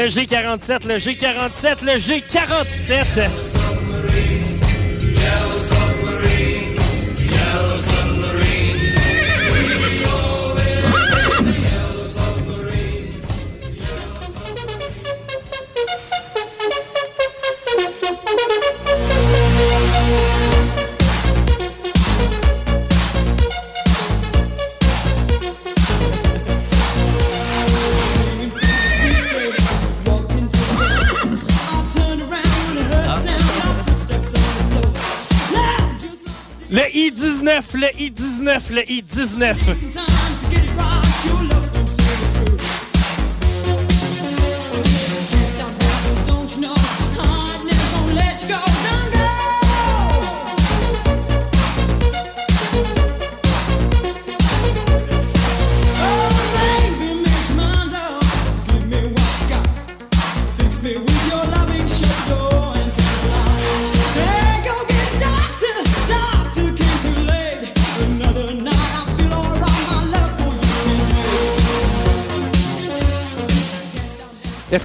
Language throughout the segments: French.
Le G47, le G47, le G47. I-19, le I-19, le I-19.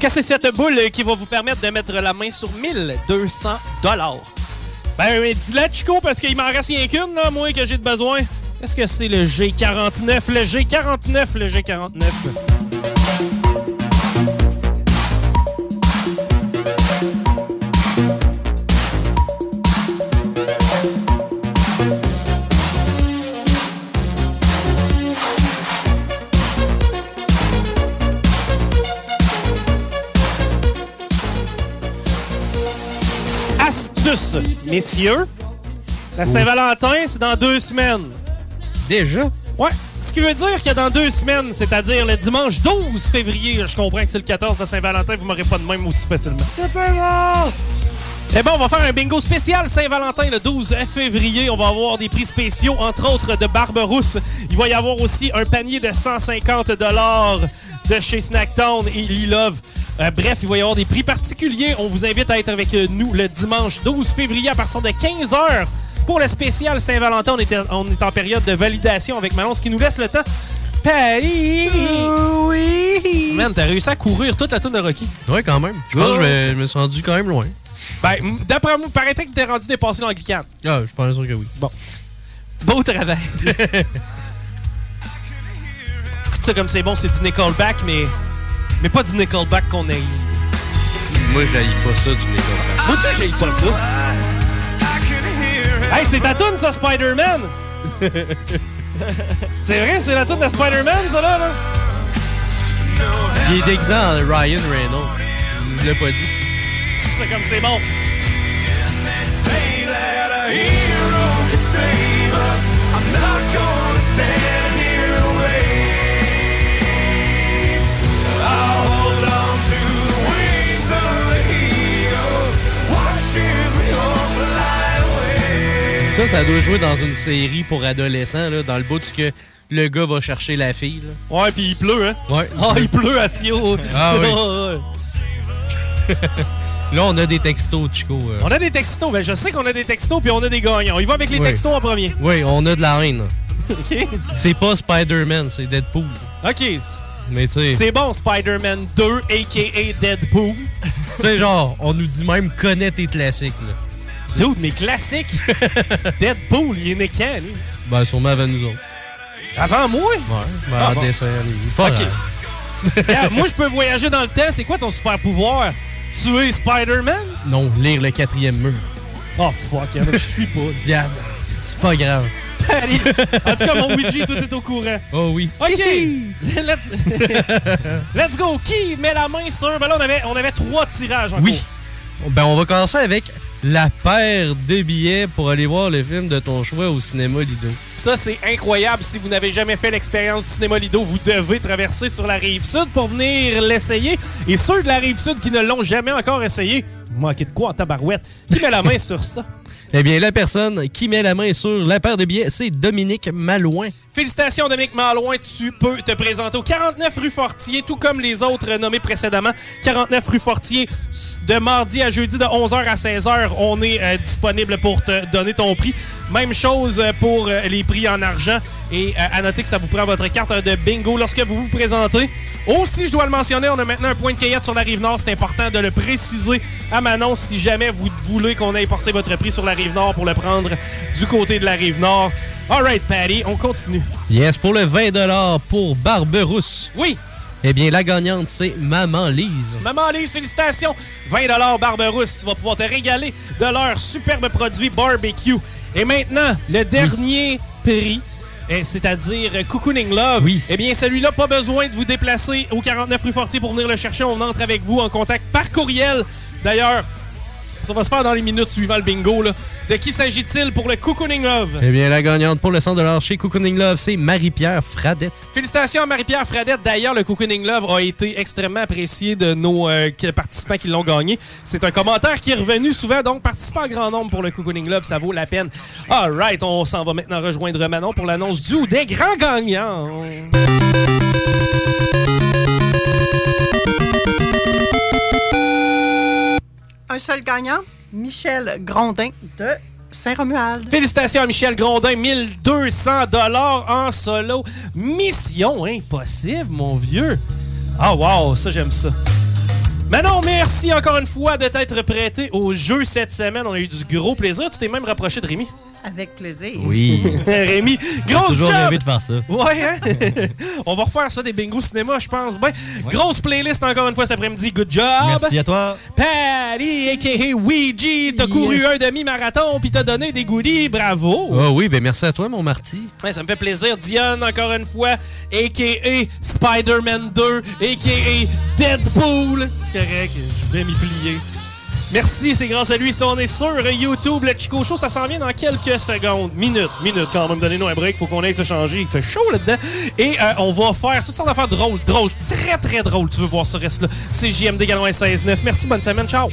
C'est cette boule qui va vous permettre de mettre la main sur 1200 dollars? Ben, dis-la, Chico, parce qu'il m'en reste rien qu'une, là, moi, que j'ai de besoin. Est-ce que c'est le G49, le G49, le G49? Messieurs. La Saint-Valentin, c'est dans deux semaines. Déjà? Ouais. Ce qui veut dire que dans deux semaines, c'est-à-dire le dimanche 12 février, je comprends que c'est le 14 de Saint-Valentin, vous m'aurez pas de même aussi facilement. Super bon! Eh bon, on va faire un bingo spécial Saint-Valentin le 12 février. On va avoir des prix spéciaux, entre autres de Barberousse. Il va y avoir aussi un panier de 150 de chez Snacktown et Lilove. Euh, bref, il va y avoir des prix particuliers. On vous invite à être avec nous le dimanche 12 février à partir de 15h. Pour le spécial Saint-Valentin, on, était- on est en période de validation avec Manon, ce qui nous laisse le temps. Paris! oui! Man, t'as réussi à courir toute la tour de Rocky. Ouais, quand même. Je pense que je, vais- je me suis rendu quand même loin. Ben, d'après moi, paraîtrait que t'es rendu dépassé l'Anglicane. Ah, je suis pas sûr que oui. Bon. Beau travail. Ça comme c'est bon, c'est du Nickelback, mais. Mais pas du Nickelback qu'on aime. Moi, j'haïs pas ça du Nickelback. Moi, tu j'ai pas ça. Hey, c'est ta toune, ça, Spider-Man! c'est vrai, c'est la toune de Spider-Man, ça, là? là? Il est déguisé en Ryan Reynolds. Je l'ai pas dit. C'est comme c'est bon. Ça, ça doit jouer dans une série pour adolescents, là, dans le bout que le gars va chercher la fille. Là. Ouais, puis il pleut, hein? Ouais. Ah, il pleut à Sio. Ah oui. ouais. Là, on a des textos, Chico. euh. On a des textos. Ben, je sais qu'on a des textos, puis on a des gagnants. Il va avec les Oui. textos en premier. Oui, on a de la haine. OK? C'est pas Spider-Man, c'est Deadpool. OK. Mais tu sais, C'est bon, Spider-Man 2, a.k.a. Deadpool. tu sais, genre, on nous dit même connaît tes classiques. Là. Dude, mais classique. Deadpool, il est né quand, lui? Ben, sûrement avant nous autres. Avant moi? Ouais, ben, Ah, en bon. dessin animé. Pas OK. grave. Regarde, moi, je peux voyager dans le temps. C'est quoi ton super pouvoir? Tuer Spider-Man? Non, lire le quatrième mur. Oh, fuck, je suis pas. Regarde, c'est pas grave. En tout cas, mon Ouija, tout est au courant. Oh oui. OK! Let's... Let's go! Qui met la main sur... Ben là, on avait, on avait trois tirages en Oui. Ben, on va commencer avec la paire de billets pour aller voir le film de ton choix au cinéma Lido. Ça, c'est incroyable. Si vous n'avez jamais fait l'expérience du cinéma Lido, vous devez traverser sur la rive sud pour venir l'essayer. Et ceux de la rive sud qui ne l'ont jamais encore essayé, vous manquez de quoi en tabarouette? Qui met la main sur ça? Eh bien, la personne qui met la main sur la paire de billets, c'est Dominique Malouin. Félicitations, Dominique Malouin. Tu peux te présenter au 49 rue Fortier, tout comme les autres nommés précédemment. 49 rue Fortier, de mardi à jeudi, de 11h à 16h. On est euh, disponible pour te donner ton prix. Même chose euh, pour euh, les prix en argent. Et euh, à noter que ça vous prend votre carte de bingo lorsque vous vous présentez. Aussi, je dois le mentionner, on a maintenant un point de cueillette sur la rive nord. C'est important de le préciser à Manon si jamais vous voulez qu'on aille porter votre prix sur la rive nord pour le prendre du côté de la rive nord. Alright, Patty, on continue. Yes, pour le 20 pour Barberousse. Oui, Eh bien, la gagnante, c'est Maman Lise. Maman Lise, félicitations. 20 Barberousse. Tu vas pouvoir te régaler de leurs superbes produits barbecue. Et maintenant, le dernier prix, eh, c'est-à-dire Cocooning Love. Oui. Eh bien, celui-là, pas besoin de vous déplacer au 49 rue Fortier pour venir le chercher. On entre avec vous en contact par courriel. D'ailleurs, ça va se faire dans les minutes suivant le bingo. Là. De qui s'agit-il pour le Cocooning Love? Eh bien, la gagnante pour le 100 chez Cocooning Love, c'est Marie-Pierre Fradette. Félicitations à Marie-Pierre Fradette. D'ailleurs, le Cocooning Love a été extrêmement apprécié de nos euh, participants qui l'ont gagné. C'est un commentaire qui est revenu souvent, donc participez en grand nombre pour le Cocooning Love, ça vaut la peine. All right, on s'en va maintenant rejoindre Manon pour l'annonce du ou des grands gagnants. Un seul gagnant, Michel Grondin de Saint-Romuald. Félicitations à Michel Grondin, 1200 dollars en solo. Mission impossible, mon vieux. Ah wow, ça j'aime ça. Manon, merci encore une fois de t'être prêté au jeu cette semaine. On a eu du gros plaisir. Tu t'es même rapproché de Rémi. Avec plaisir. Oui. Rémi, grosse Toujours job! rêvé de faire ça. Ouais, hein? On va refaire ça des bingos cinéma, je pense. Ben, grosse playlist encore une fois cet après-midi. Good job! Merci à toi. Patty, a.k.a. Ouija, t'as couru un demi-marathon puis t'as donné des goodies. Bravo! Oh oui, ben merci à toi, mon Marty. Ouais, ça me fait plaisir. Diane, encore une fois, a.k.a. Spider-Man 2, a.k.a. Deadpool. C'est correct, je vais m'y plier. Merci, c'est grâce à lui. Ça, on est sur YouTube. Le Chico Show, ça s'en vient dans quelques secondes. Minutes, minutes quand même. Donnez-nous un break, faut qu'on aille se changer. Il fait chaud là-dedans. Et euh, on va faire toutes sortes d'affaires drôles, drôles, très très drôles. Tu veux voir ce reste-là? C'est JMD 16-9. Merci, bonne semaine. Ciao.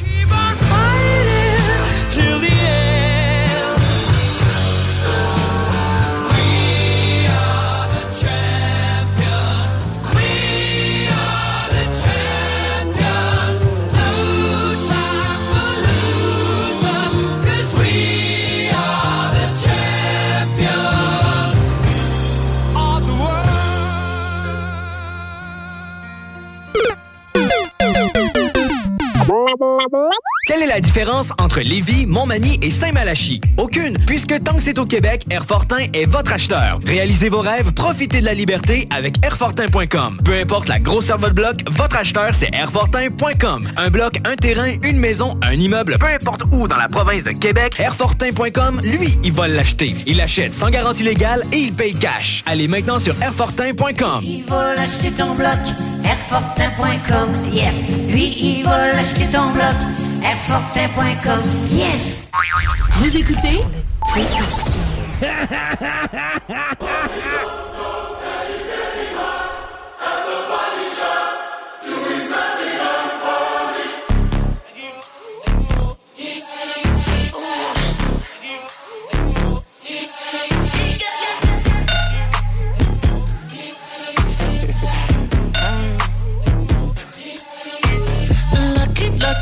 blah, blah, blah. Quelle est la différence entre Lévis, Montmagny et Saint-Malachie? Aucune, puisque tant que c'est au Québec, Airfortin est votre acheteur. Réalisez vos rêves, profitez de la liberté avec Airfortin.com. Peu importe la grosseur de votre bloc, votre acheteur, c'est Airfortin.com. Un bloc, un terrain, une maison, un immeuble, peu importe où dans la province de Québec, Airfortin.com, lui, il va l'acheter. Il achète sans garantie légale et il paye cash. Allez maintenant sur Airfortin.com. Il va l'acheter ton bloc, Airfortin.com, yes. Lui, il va l'acheter ton bloc, Airfortin.com, yes. Vous écoutez?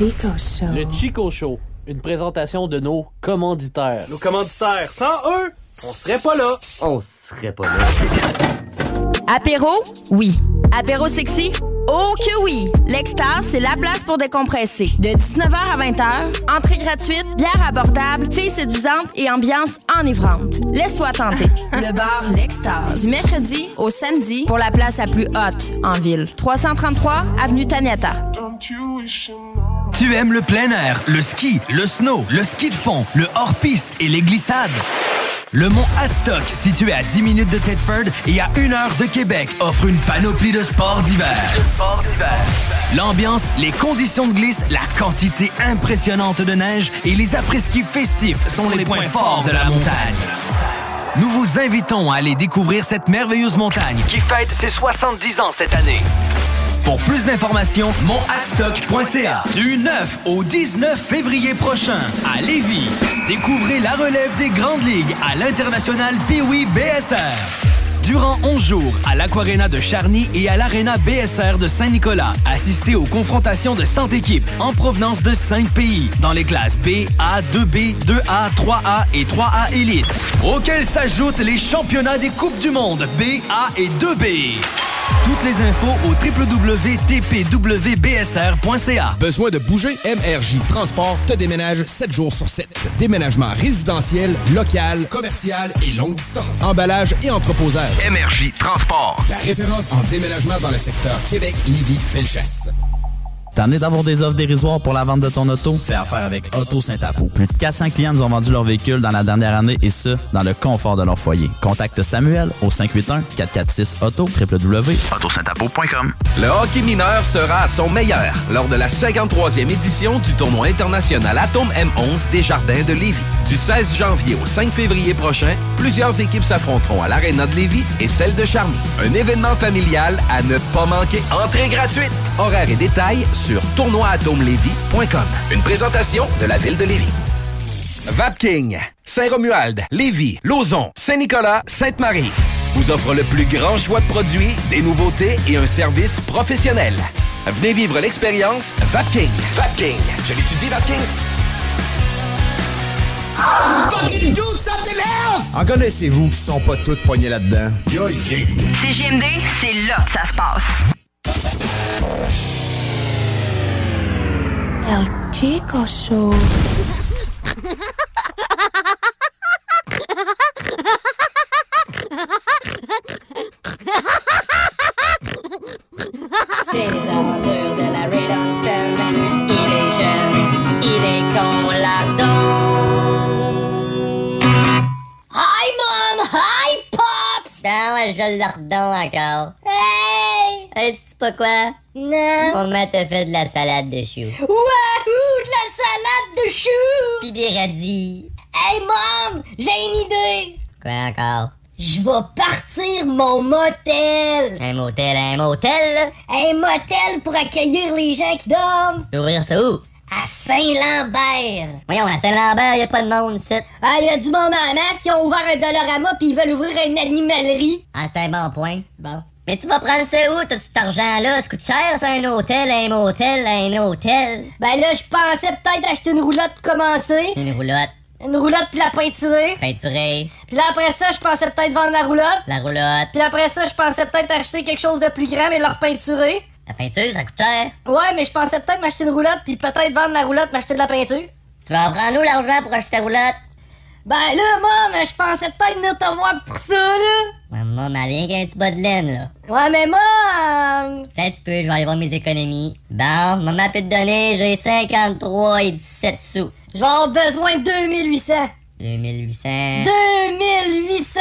Chico Show. Le Chico Show, une présentation de nos commanditaires. Nos commanditaires, sans eux, on serait pas là. On serait pas là. Apéro? Oui. Apéro sexy? Oh que oui! L'Extase, c'est la place pour décompresser. De 19h à 20h, entrée gratuite, bière abordable, filles séduisantes et ambiance enivrante. Laisse-toi tenter. Le bar L'Extase. Du mercredi au samedi pour la place la plus haute en ville. 333 Avenue Taniata. Tu aimes le plein air, le ski, le snow, le ski de fond, le hors-piste et les glissades? Le mont Hadstock, situé à 10 minutes de Thetford et à 1 heure de Québec, offre une panoplie de sports d'hiver. L'ambiance, les conditions de glisse, la quantité impressionnante de neige et les après-ski festifs sont les points forts de la montagne. Nous vous invitons à aller découvrir cette merveilleuse montagne qui fête ses 70 ans cette année. Pour plus d'informations, monadstock.ca. Du 9 au 19 février prochain, à Lévis, découvrez la relève des grandes ligues à l'international Pee-Wee BSR. Durant 11 jours, à l'Aquarena de Charny et à l'Arena BSR de Saint-Nicolas, assistez aux confrontations de 100 équipes en provenance de 5 pays, dans les classes B, A, 2B, 2A, 3A et 3A Elite, auxquels s'ajoutent les championnats des Coupes du Monde B, A et 2B. Toutes les infos au www.tpwbsr.ca. Besoin de bouger? MRJ Transport te déménage 7 jours sur 7. Déménagement résidentiel, local, commercial et longue distance. Emballage et entreposage. MRJ Transport. La référence en déménagement dans le secteur Québec, Lévis, Felchasse. T'en es d'avoir des offres dérisoires pour la vente de ton auto? Fais affaire avec Auto Saint-Apo. Plus de 400 clients nous ont vendu leur véhicule dans la dernière année et ce, dans le confort de leur foyer. Contacte Samuel au 581-446-AUTO, www.autosaintapo.com. Le hockey mineur sera à son meilleur lors de la 53e édition du tournoi international Atome M11 des Jardins de Lévis. Du 16 janvier au 5 février prochain, plusieurs équipes s'affronteront à l'Arena de Lévis et celle de Charny. Un événement familial à ne pas manquer. Entrée gratuite. Horaires et détails sur tournoi-atomelevis.com. Une présentation de la ville de Lévis. Vapking, Saint-Romuald, Lévis, Lauson, Saint-Nicolas, Sainte-Marie vous offre le plus grand choix de produits, des nouveautés et un service professionnel. Venez vivre l'expérience Vapking. Vapking. Je l'étudie, Vapking. Fucking do something else! En connaissez-vous qui sont pas toutes poignées là-dedans? Yo, yo. CGMD, c'est là que ça se passe. El Chico Show. C'est les aventures de la Red. Il est jeune, il est con là-dedans. Pops! Non, je l'ordon encore. Hey! Hey, c'est pas quoi? Non. Maman t'a fait de la salade de choux. Wouhou, de la salade de choux! Pis des radis. Hey mom, j'ai une idée! Quoi encore? Je vais partir mon motel! Un motel, un motel? Un motel pour accueillir les gens qui dorment! Ouvrir ça où? À Saint-Lambert! Voyons, à Saint-Lambert, y a pas de monde ici. Ah, y a du monde en masse, ils ont ouvert un Dolorama puis ils veulent ouvrir une animalerie! Ah, c'est un bon point. Bon. Mais tu vas prendre ça où, tout cet argent-là? Ça coûte cher, ça, un hôtel, un motel, un hôtel? Ben là, je pensais peut-être acheter une roulotte pour commencer. Une roulotte. Une roulotte puis la peinturer. Peinturée. Puis là, après ça, je pensais peut-être vendre la roulotte. La roulotte. Puis après ça, je pensais peut-être acheter quelque chose de plus grand mais leur peinturer. La peinture, ça coûte cher. Ouais, mais je pensais peut-être m'acheter une roulotte puis peut-être vendre la roulotte, m'acheter de la peinture. Tu vas en prendre où l'argent pour acheter ta roulotte? Ben là, maman, je pensais peut-être venir te voir pour ça, là. Maman m'a rien qu'un petit bas de laine, là. Ouais, mais moi... Peut-être tu peux, je vais aller voir mes économies. Bon, maman peut te donner, j'ai 53 et 17 sous. Je vais avoir besoin de 2800. 2800. 2800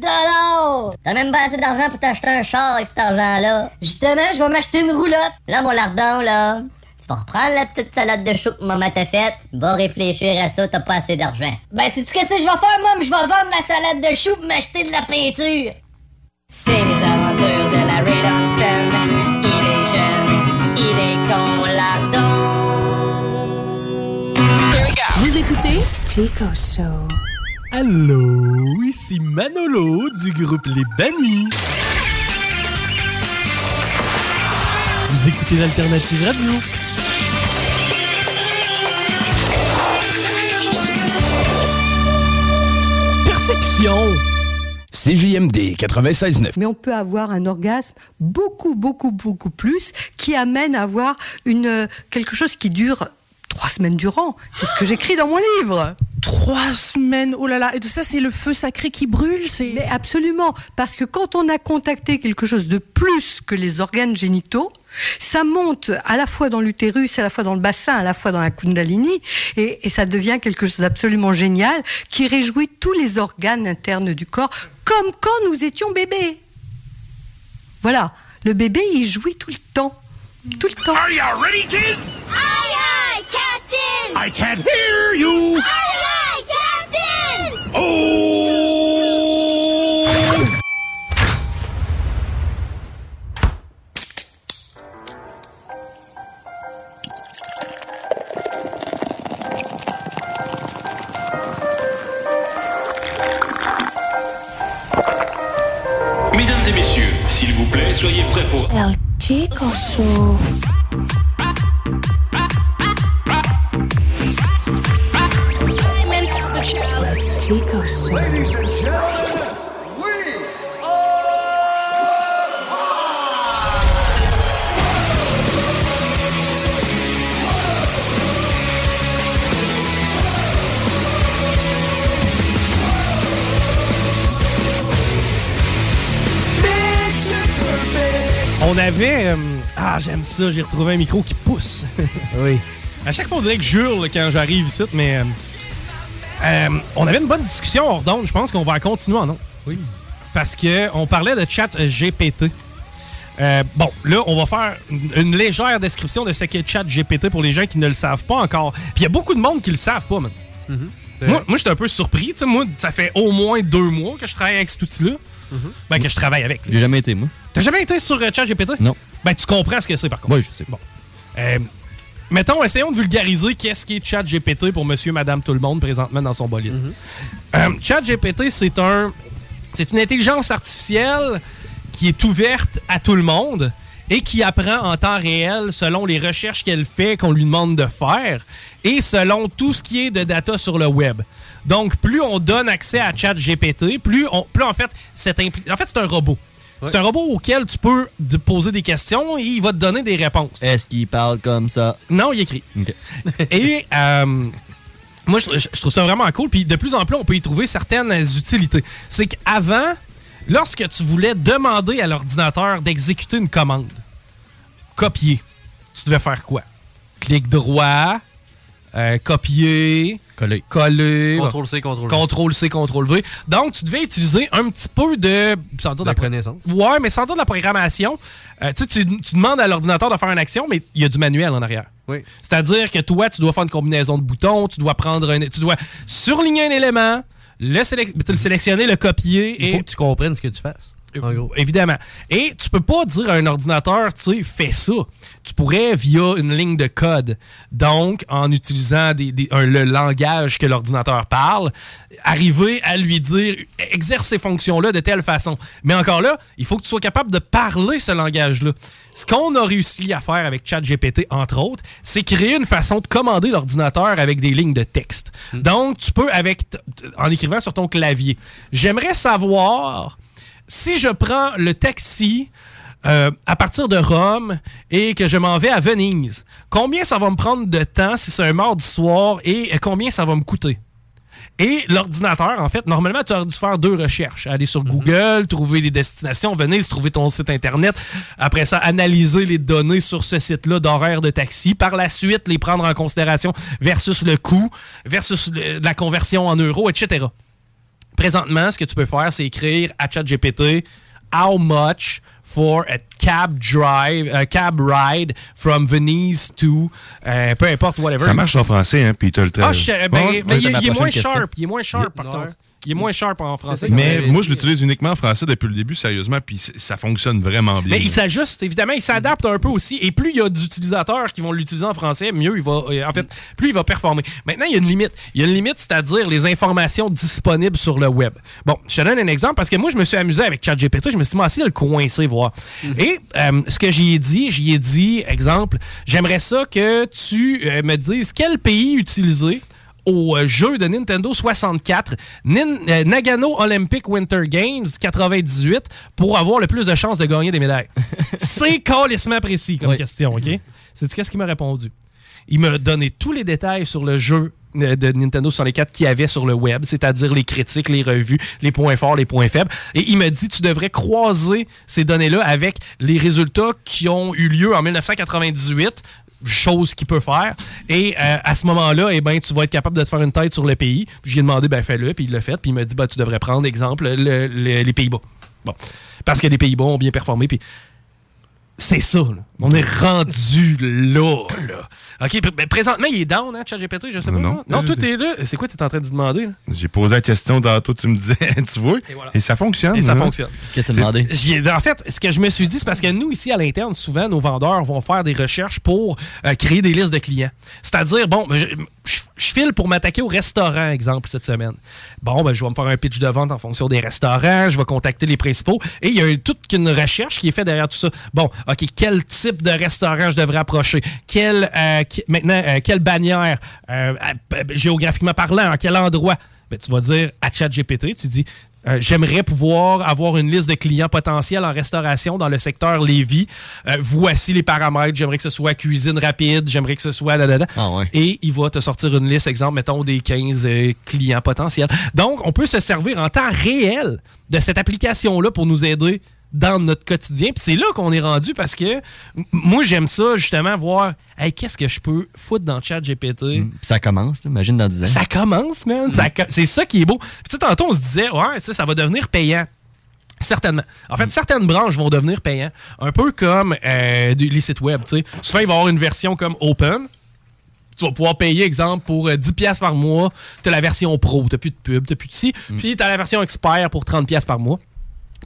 dollars! T'as même pas assez d'argent pour t'acheter un char avec cet argent-là. Justement, je vais m'acheter une roulotte. Là, mon lardon, là, tu vas reprendre la petite salade de chou que maman t'a faite, va réfléchir à ça, t'as pas assez d'argent. Ben, sais-tu qu'est-ce que je vais faire, moi? Je vais vendre la salade de chou pour m'acheter de la peinture. C'est les aventures de la Red Stone. Il est jeune, il est con là-dedans. Vous écoutez Chico Show. Allô, ici Manolo du groupe Les Bannis. Vous écoutez l'Alternative Radio. Perception. CJMD 96.9. Mais on peut avoir un orgasme beaucoup, beaucoup, beaucoup plus qui amène à avoir une, quelque chose qui dure trois semaines durant. C'est ce que j'écris dans mon livre. Trois semaines, oh là là, et tout ça c'est le feu sacré qui brûle, c'est... Mais absolument, parce que quand on a contacté quelque chose de plus que les organes génitaux, ça monte à la fois dans l'utérus, à la fois dans le bassin, à la fois dans la kundalini, et, et ça devient quelque chose d'absolument génial qui réjouit tous les organes internes du corps, comme quand nous étions bébés. Voilà, le bébé il jouit tout le temps, tout le temps. Are you ready, kids? Aye, aye, Captain! I can't hear you. Aye, aye, Captain! Oh! Mesdames et messieurs, s'il vous plaît, soyez prêts pour... El Chico Show. Chico Show. Ladies and gentlemen, we on avait. euh, ah, j'aime ça, j'ai retrouvé un micro qui pousse. oui. À chaque fois, on dirait que je hurle quand j'arrive ici, mais. euh, euh, on avait une bonne discussion hors d'onde. Je pense qu'on va en continuer en. Oui. Parce qu'on parlait de chat GPT. Euh, bon, là, on va faire une, légère description de ce qu'est chat GPT pour les gens qui ne le savent pas encore. Puis il y a beaucoup de monde qui le savent pas, man. Moi, moi j'étais un peu surpris. Tu sais, moi, ça fait au moins deux mois que je travaille avec cet outil-là. Ben, que je travaille avec. J'ai jamais été, moi. T'as jamais été sur euh, ChatGPT? Non. Ben, tu comprends ce que c'est, par contre. Oui, je sais. Bon. Mettons, essayons de vulgariser qu'est-ce qu'est ChatGPT pour monsieur, madame, tout le monde présentement dans son bolide. Euh, ChatGPT, c'est un, c'est une intelligence artificielle qui est ouverte à tout le monde et qui apprend en temps réel selon les recherches qu'elle fait, qu'on lui demande de faire, et selon tout ce qui est de data sur le web. Donc, plus on donne accès à ChatGPT, plus, plus en fait, c'est en fait, c'est un robot. C'est un robot auquel tu peux poser des questions et il va te donner des réponses. Est-ce qu'il parle comme ça? Non, il écrit. Et euh, moi, je, je- je trouve ça vraiment cool. Puis de plus en plus, on peut y trouver certaines utilités. C'est qu'avant, lorsque tu voulais demander à l'ordinateur d'exécuter une commande, copier, tu devais faire quoi? Clic droit, euh, copier, coller, coller, Contrôle C, contrôle V. contrôle C, contrôle V. Donc, tu devais utiliser un petit peu de, sans dire de la connaissance. Ouais, mais sans dire de la programmation. Euh, tu, tu demandes à l'ordinateur de faire une action, mais il y a du manuel en arrière. Oui. C'est-à-dire que toi, tu dois faire une combinaison de boutons, tu dois prendre un, tu dois surligner un élément, le, sélec- le sélectionner, le copier Il et faut que tu comprennes ce que tu fasses. En gros. Évidemment. Et tu peux pas dire à un ordinateur, tu sais, fais ça. Tu pourrais via une ligne de code. Donc, en utilisant des- des- un- le langage que l'ordinateur parle, arriver à lui dire, exerce ces fonctions-là de telle façon. Mais encore là, il faut que tu sois capable de parler ce langage-là. Ce qu'on a réussi à faire avec ChatGPT, entre autres, c'est créer une façon de commander l'ordinateur avec des lignes de texte. Donc, tu peux, avec en écrivant sur ton clavier, j'aimerais savoir si je prends le taxi euh, à partir de Rome et que je m'en vais à Venise, combien ça va me prendre de temps si c'est un mardi soir et combien ça va me coûter? Et l'ordinateur, en fait, normalement, tu aurais dû faire deux recherches. Aller sur Google, trouver les destinations, Venise, trouver ton site Internet. Après ça, analyser les données sur ce site-là d'horaire de taxi. Par la suite, les prendre en considération versus le coût, versus le- la conversion en euros, etc. Présentement, ce que tu peux faire, c'est écrire à ChatGPT How much for a cab drive, a cab ride from Venise to euh, peu importe whatever. Ça marche en français, hein, puis tu as le Ah, tra- je sais, ben, ouais, il, est moins question. sharp. Il est moins sharp, par contre. Il est moins sharp en français. Mais moi, je l'utilise uniquement en français depuis le début, sérieusement, puis ça fonctionne vraiment bien. Mais il s'ajuste, évidemment, il s'adapte un peu aussi. Et plus il y a d'utilisateurs qui vont l'utiliser en français, mieux il va. euh, En fait, plus il va performer. Maintenant, il y a une limite. Il y a une limite, c'est-à-dire les informations disponibles sur le web. Bon, je te donne un exemple parce que moi, je me suis amusé avec ChatGPT. Je me suis dit, moi, essayer de le coincer, voir. Et euh, ce que j'y ai dit, j'y ai dit, exemple, j'aimerais ça que tu euh, me dises quel pays utiliser au euh, jeu de Nintendo 64, Nin- euh, Nagano Olympic Winter Games 98, pour avoir le plus de chances de gagner des médailles. C'est calissement précis comme question, OK? C'est qu'est-ce qu'il m'a répondu? Il m'a donné tous les détails sur le jeu euh, de Nintendo 64 qu'il y avait sur le web, c'est-à-dire les critiques, les revues, les points forts, les points faibles. Et il m'a dit, tu devrais croiser ces données-là avec les résultats qui ont eu lieu en 1998 chose qu'il peut faire. Et euh, à ce moment-là, eh ben, tu vas être capable de te faire une tête sur le pays. J'ai demandé, ben fais-le, puis il l'a fait. Puis il m'a dit, ben, tu devrais prendre, exemple, le- le- les Pays-Bas. Bon. Parce que les Pays-Bas ont bien performé. Puis c'est ça. là. On est rendu là, là. OK, pr- ben, présentement, il est down, hein, ChatGPT, je sais pas. Non. non toi, t'es là. C'est quoi t'es en train de demander? là? J'ai posé la question tantôt, tu me disais, tu vois, et, ça fonctionne. Et ça hein? fonctionne. Qu'est-ce que t'as demandé? Ai- en fait, ce que je me suis dit, c'est parce que nous, ici, à l'interne, souvent, nos vendeurs vont faire des recherches pour euh, créer des listes de clients. C'est-à-dire, bon, je, je- file pour m'attaquer au restaurant, exemple, cette semaine. Bon, ben, je vais me faire un pitch de vente en fonction des restaurants, je vais contacter les principaux, et il y a toute une recherche qui est faite derrière tout ça. Bon, OK, quel type de restaurant je devrais approcher? Euh, maintenant, euh, quelle bannière? Euh, géographiquement parlant, à quel endroit? Ben, tu vas dire à ChatGPT, tu dis euh, J'aimerais pouvoir avoir une liste de clients potentiels en restauration dans le secteur Lévis. Euh, voici les paramètres. J'aimerais que ce soit cuisine rapide. J'aimerais que ce soit. da, da, da. Et il va te sortir une liste, exemple, mettons, des 15 euh, clients potentiels. Donc, on peut se servir en temps réel de cette application-là pour nous aider dans notre quotidien. Puis c'est là qu'on est rendu parce que moi, j'aime ça, justement, voir hey, qu'est-ce que je peux foutre dans le chat GPT. Puis Ça commence, là, imagine dans 10 ans. Ça commence, man. Co- C'est ça qui est beau. Puis, tantôt, on se disait, ouais, ça, ça va devenir payant. Certainement. En fait, certaines branches vont devenir payantes. Un peu comme euh, les sites web. tu sais. Souvent, il va y avoir une version comme Open. Tu vas pouvoir payer, exemple, pour euh, 10$ piastres par mois. Tu as la version pro. Tu plus de pub, tu plus de ci. Puis tu as la version expert pour 30$ piastres par mois.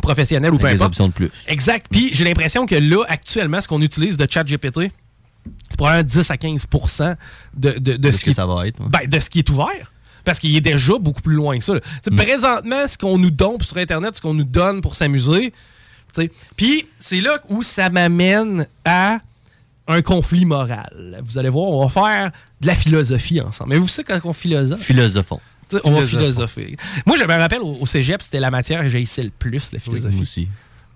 Professionnel ou peu des importe. options de plus. Exact. Puis j'ai l'impression que là, actuellement, ce qu'on utilise de ChatGPT, c'est probablement 10 à 15 de, de, de, De ce ce qui ça va être, ouais. ben, de ce qui est ouvert. Parce qu'il est déjà beaucoup plus loin que ça. Mm. Présentement, ce qu'on nous donne sur Internet, ce qu'on nous donne pour s'amuser, puis c'est là où ça m'amène à un conflit moral. Vous allez voir, on va faire de la philosophie ensemble. Mais vous savez quand on philosophe? Philosophon. On va philosopher. Moi, je me rappelle au, au cégep, c'était la matière que j'haïssais le plus, la philosophie. moi aussi.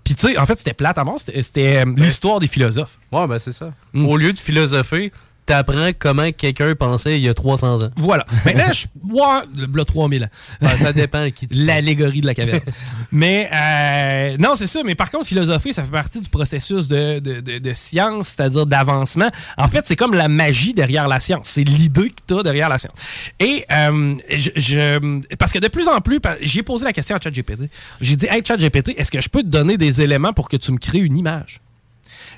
Puis tu sais, en fait, c'était plate à mort. C'était euh, l'histoire des philosophes. Ouais, ben c'est ça. Mm. Au lieu de philosopher, t'apprends comment quelqu'un pensait il y a 300 ans. Voilà. Maintenant, je. Ouais, le 3000 ans. Ben, ça dépend qui L'allégorie de la caverne. mais, euh, non, c'est ça. Mais par contre, philosopher, ça fait partie du processus de, de, de- de science, c'est-à-dire d'avancement. En fait, c'est comme la magie derrière la science. C'est l'idée que tu as derrière la science. Et, euh, je, je- Parce que de plus en plus, j'ai posé la question à ChatGPT. J'ai dit, hey, ChatGPT, est-ce que je peux te donner des éléments pour que tu me crées une image?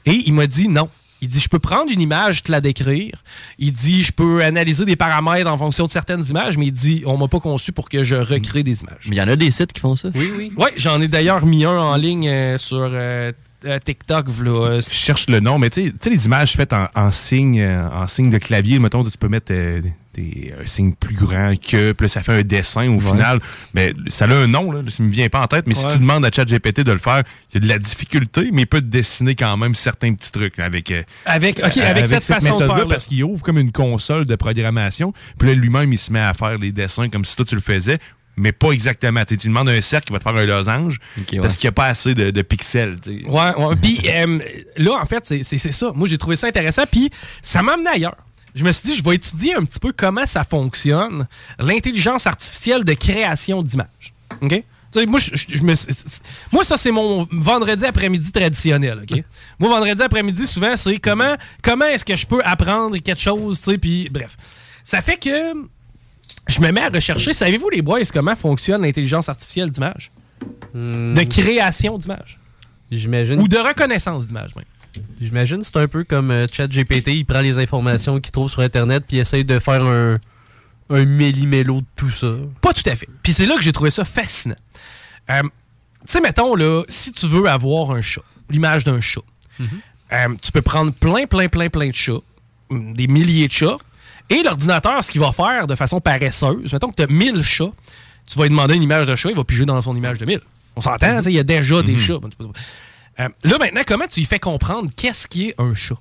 Et il m'a dit non. Il dit, je peux prendre une image, te la décrire. Il dit, je peux analyser des paramètres en fonction de certaines images, mais il dit, on m'a pas conçu pour que je recrée des images. Mais il y en a des sites qui font ça. Oui, oui. Ouais, j'en ai d'ailleurs mis un en ligne euh, sur euh, euh, TikTok. Euh, Je cherche le nom, mais tu sais- tu sais, les images faites en, en signe, euh, en signe de clavier, mettons, tu peux mettre euh, des- un signe plus grand que, puis là, ça fait un dessin au final. Mais ça a un nom, là, ça me vient pas en tête, mais si tu demandes à ChatGPT de le faire, il y a de la difficulté, mais il peut te dessiner quand même certains petits trucs là, avec, euh, Avec- ok, avec cette façon de méthode-là, faire. Parce qu'il ouvre comme une console de programmation, puis là, lui-même, il se met à faire les dessins comme si toi, tu le faisais. Mais pas exactement. Tu sais, tu demandes un cercle qui va te faire un losange parce qu'il n'y a pas assez de, de pixels. Ouais, ouais. Puis euh, là, en fait, c'est ça. Moi, j'ai trouvé ça intéressant. Puis ça m'a amené ailleurs. Je me suis dit, je vais étudier un petit peu comment ça fonctionne, l'intelligence artificielle de création d'images. OK? Moi, je, je- je me, c'est- c'est- moi, ça, c'est mon vendredi après-midi traditionnel. OK? moi, vendredi après-midi, souvent, c'est comment, comment est-ce que je peux apprendre quelque chose, tu sais, puis bref. Ça fait que je me mets à rechercher. Savez-vous, les boys, comment fonctionne l'intelligence artificielle d'image? De création d'images. J'imagine. Ou de reconnaissance d'images, même. J'imagine c'est un peu comme euh, ChatGPT, il prend les informations qu'il trouve sur Internet puis il essaye de faire un, un méli-mélo de tout ça. Pas tout à fait. Puis c'est là que j'ai trouvé ça fascinant. Euh, tu sais, mettons, là, si tu veux avoir un chat, l'image d'un chat, euh, tu peux prendre plein, plein, plein, plein de chats, hum, des milliers de chats, et l'ordinateur, ce qu'il va faire de façon paresseuse, mettons que tu as 1000 chats, tu vas lui demander une image de chat, il va piger dans son image de 1000. On s'entend, sais, il y a déjà des chats. Euh, là, maintenant, comment tu lui fais comprendre qu'est-ce qui est un chat?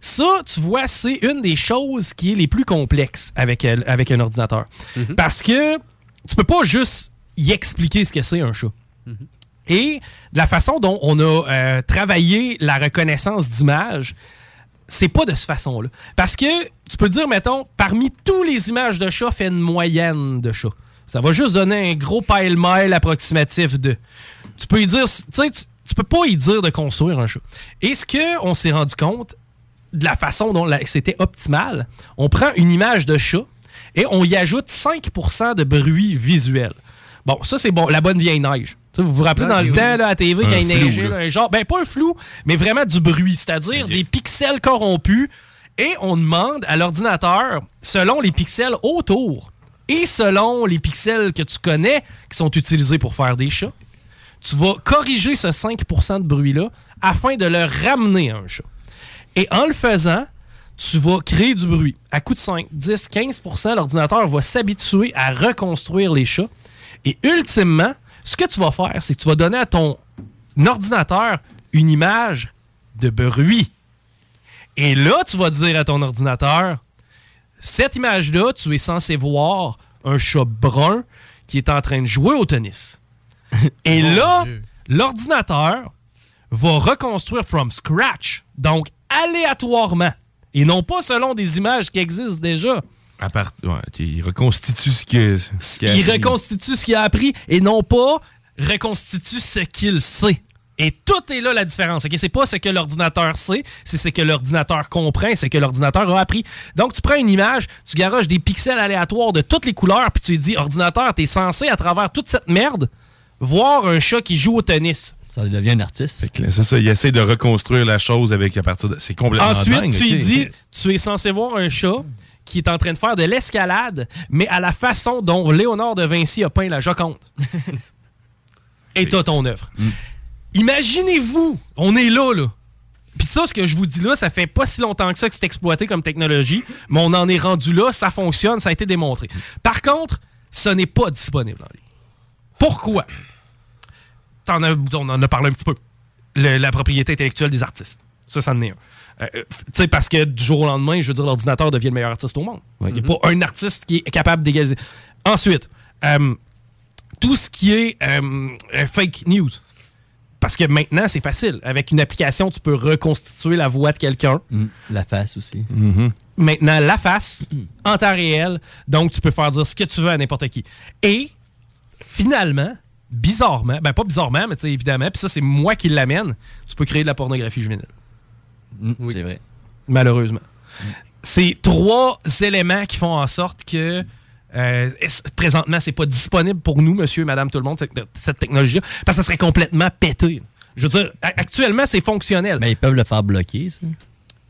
Ça, tu vois, c'est une des choses qui est les plus complexes avec, avec un ordinateur. Parce que tu peux pas juste y expliquer ce que c'est un chat. Et de la façon dont on a euh, travaillé la reconnaissance d'image, c'est pas de cette façon-là. Parce que tu peux dire, mettons, parmi tous les images de chat, fais une moyenne de chat. Ça va juste donner un gros pile-mile approximatif de. Tu peux y dire, tu sais, tu, peux pas y dire de construire un chat. Et ce qu'on s'est rendu compte, de la façon dont c'était optimal, on prend une image de chat et on y ajoute 5% de bruit visuel. Bon, ça, c'est bon, la bonne vieille neige. Ça, vous vous rappelez dans le oui. temps, là, à TV, quand il neigeait, un genre, ben pas un flou, mais vraiment du bruit, c'est-à-dire des pixels corrompus. Et on demande à l'ordinateur, selon les pixels autour et selon les pixels que tu connais qui sont utilisés pour faire des chats, tu vas corriger ce 5% de bruit-là afin de le ramener à un chat. Et en le faisant, tu vas créer du bruit. À coup de 5, 10, 15% l'ordinateur va s'habituer à reconstruire les chats. Et ultimement, ce que tu vas faire, c'est que tu vas donner à ton ordinateur une image de bruit. Et là, tu vas dire à ton ordinateur, cette image-là, tu es censé voir un chat brun qui est en train de jouer au tennis. Et là, l'ordinateur va reconstruire from scratch, donc aléatoirement, et non pas selon des images qui existent déjà. À part, ouais, il reconstitue ce qu'il a Il appris. reconstitue ce qu'il a appris et non pas reconstitue ce qu'il sait. Et tout est là la différence. ok? C'est pas ce que l'ordinateur sait, c'est ce que l'ordinateur comprend, ce que l'ordinateur a appris. Donc, tu prends une image, tu garoches des pixels aléatoires de toutes les couleurs, puis tu lui dis, ordinateur, t'es censé, à travers toute cette merde, voir un chat qui joue au tennis. Ça devient un artiste. C'est ça, il essaie de reconstruire la chose avec à partir de. C'est complètement Ensuite, dingue, tu dis, tu es censé voir un chat qui est en train de faire de l'escalade, mais à la façon dont Léonard de Vinci a peint la Joconde. Et t'as ton œuvre. Imaginez-vous, on est là, là. Puis ça, ce que je vous dis là, ça fait pas si longtemps que ça que c'est exploité comme technologie, mais on en est rendu là, ça fonctionne, ça a été démontré. Par contre, ce n'est pas disponible en ligne. Pourquoi? On en a parlé un petit peu. Le- la propriété intellectuelle des artistes. Ça, ça en est un. Euh, euh, tu sais, parce que du jour au lendemain, je veux dire, l'ordinateur devient le meilleur artiste au monde. Il n'y a pas un artiste qui est capable d'égaliser. Ensuite, euh, tout ce qui est euh, fake news. Parce que maintenant, c'est facile. Avec une application, tu peux reconstituer la voix de quelqu'un. La face aussi. Maintenant, la face, en temps réel. Donc, tu peux faire dire ce que tu veux à n'importe qui. Et, finalement, bizarrement, ben pas bizarrement, mais tu sais, évidemment, puis ça, c'est moi qui l'amène, tu peux créer de la pornographie juvénile. C'est vrai. Malheureusement. C'est trois éléments qui font en sorte que euh, présentement, c'est pas disponible pour nous, monsieur et madame tout le monde, cette, cette technologie parce que ça serait complètement pété. Je veux dire, actuellement, c'est fonctionnel. Mais ils peuvent le faire bloquer, ça.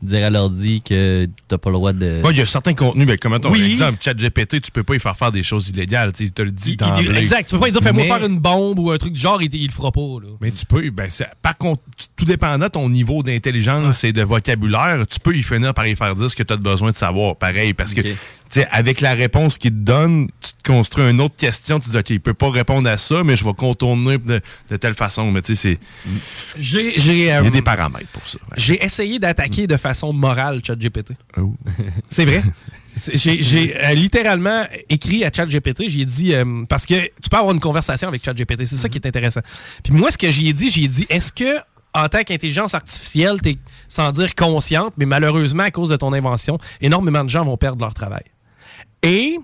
Dire à l'ordi que t'as pas le droit de. Ouais, il y a certains contenus, mais comme ton Oui. exemple, ChatGPT, tu peux pas y faire faire des choses illégales. tu te le dit Il exact. Tu peux pas lui dire fais-moi Mais- faire une bombe ou un truc du genre, il, il le fera pas. Là. Mais tu peux, ben, par contre, tout dépendant de ton niveau d'intelligence et de vocabulaire, tu peux y finir par y faire dire ce que tu as besoin de savoir. Pareil, parce que, tu avec la réponse qu'il te donne, tu te construis une autre question, tu te dis, OK, il peut pas répondre à ça, mais je vais contourner de, de telle façon. Mais tu sais, c'est. J'ai, j'ai, Il y euh, a des paramètres pour ça. J'ai essayé d'attaquer de façon morale ChatGPT. Oh. C'est vrai. J'ai, j'ai, euh, littéralement écrit à ChatGPT, j'ai dit, euh, parce que tu peux avoir une conversation avec ChatGPT, c'est ça qui est intéressant. Puis moi, ce que j'y ai dit, j'ai dit, est-ce que en tant qu'intelligence artificielle, t'es sans dire consciente, mais malheureusement, à cause de ton invention, énormément de gens vont perdre leur travail? Et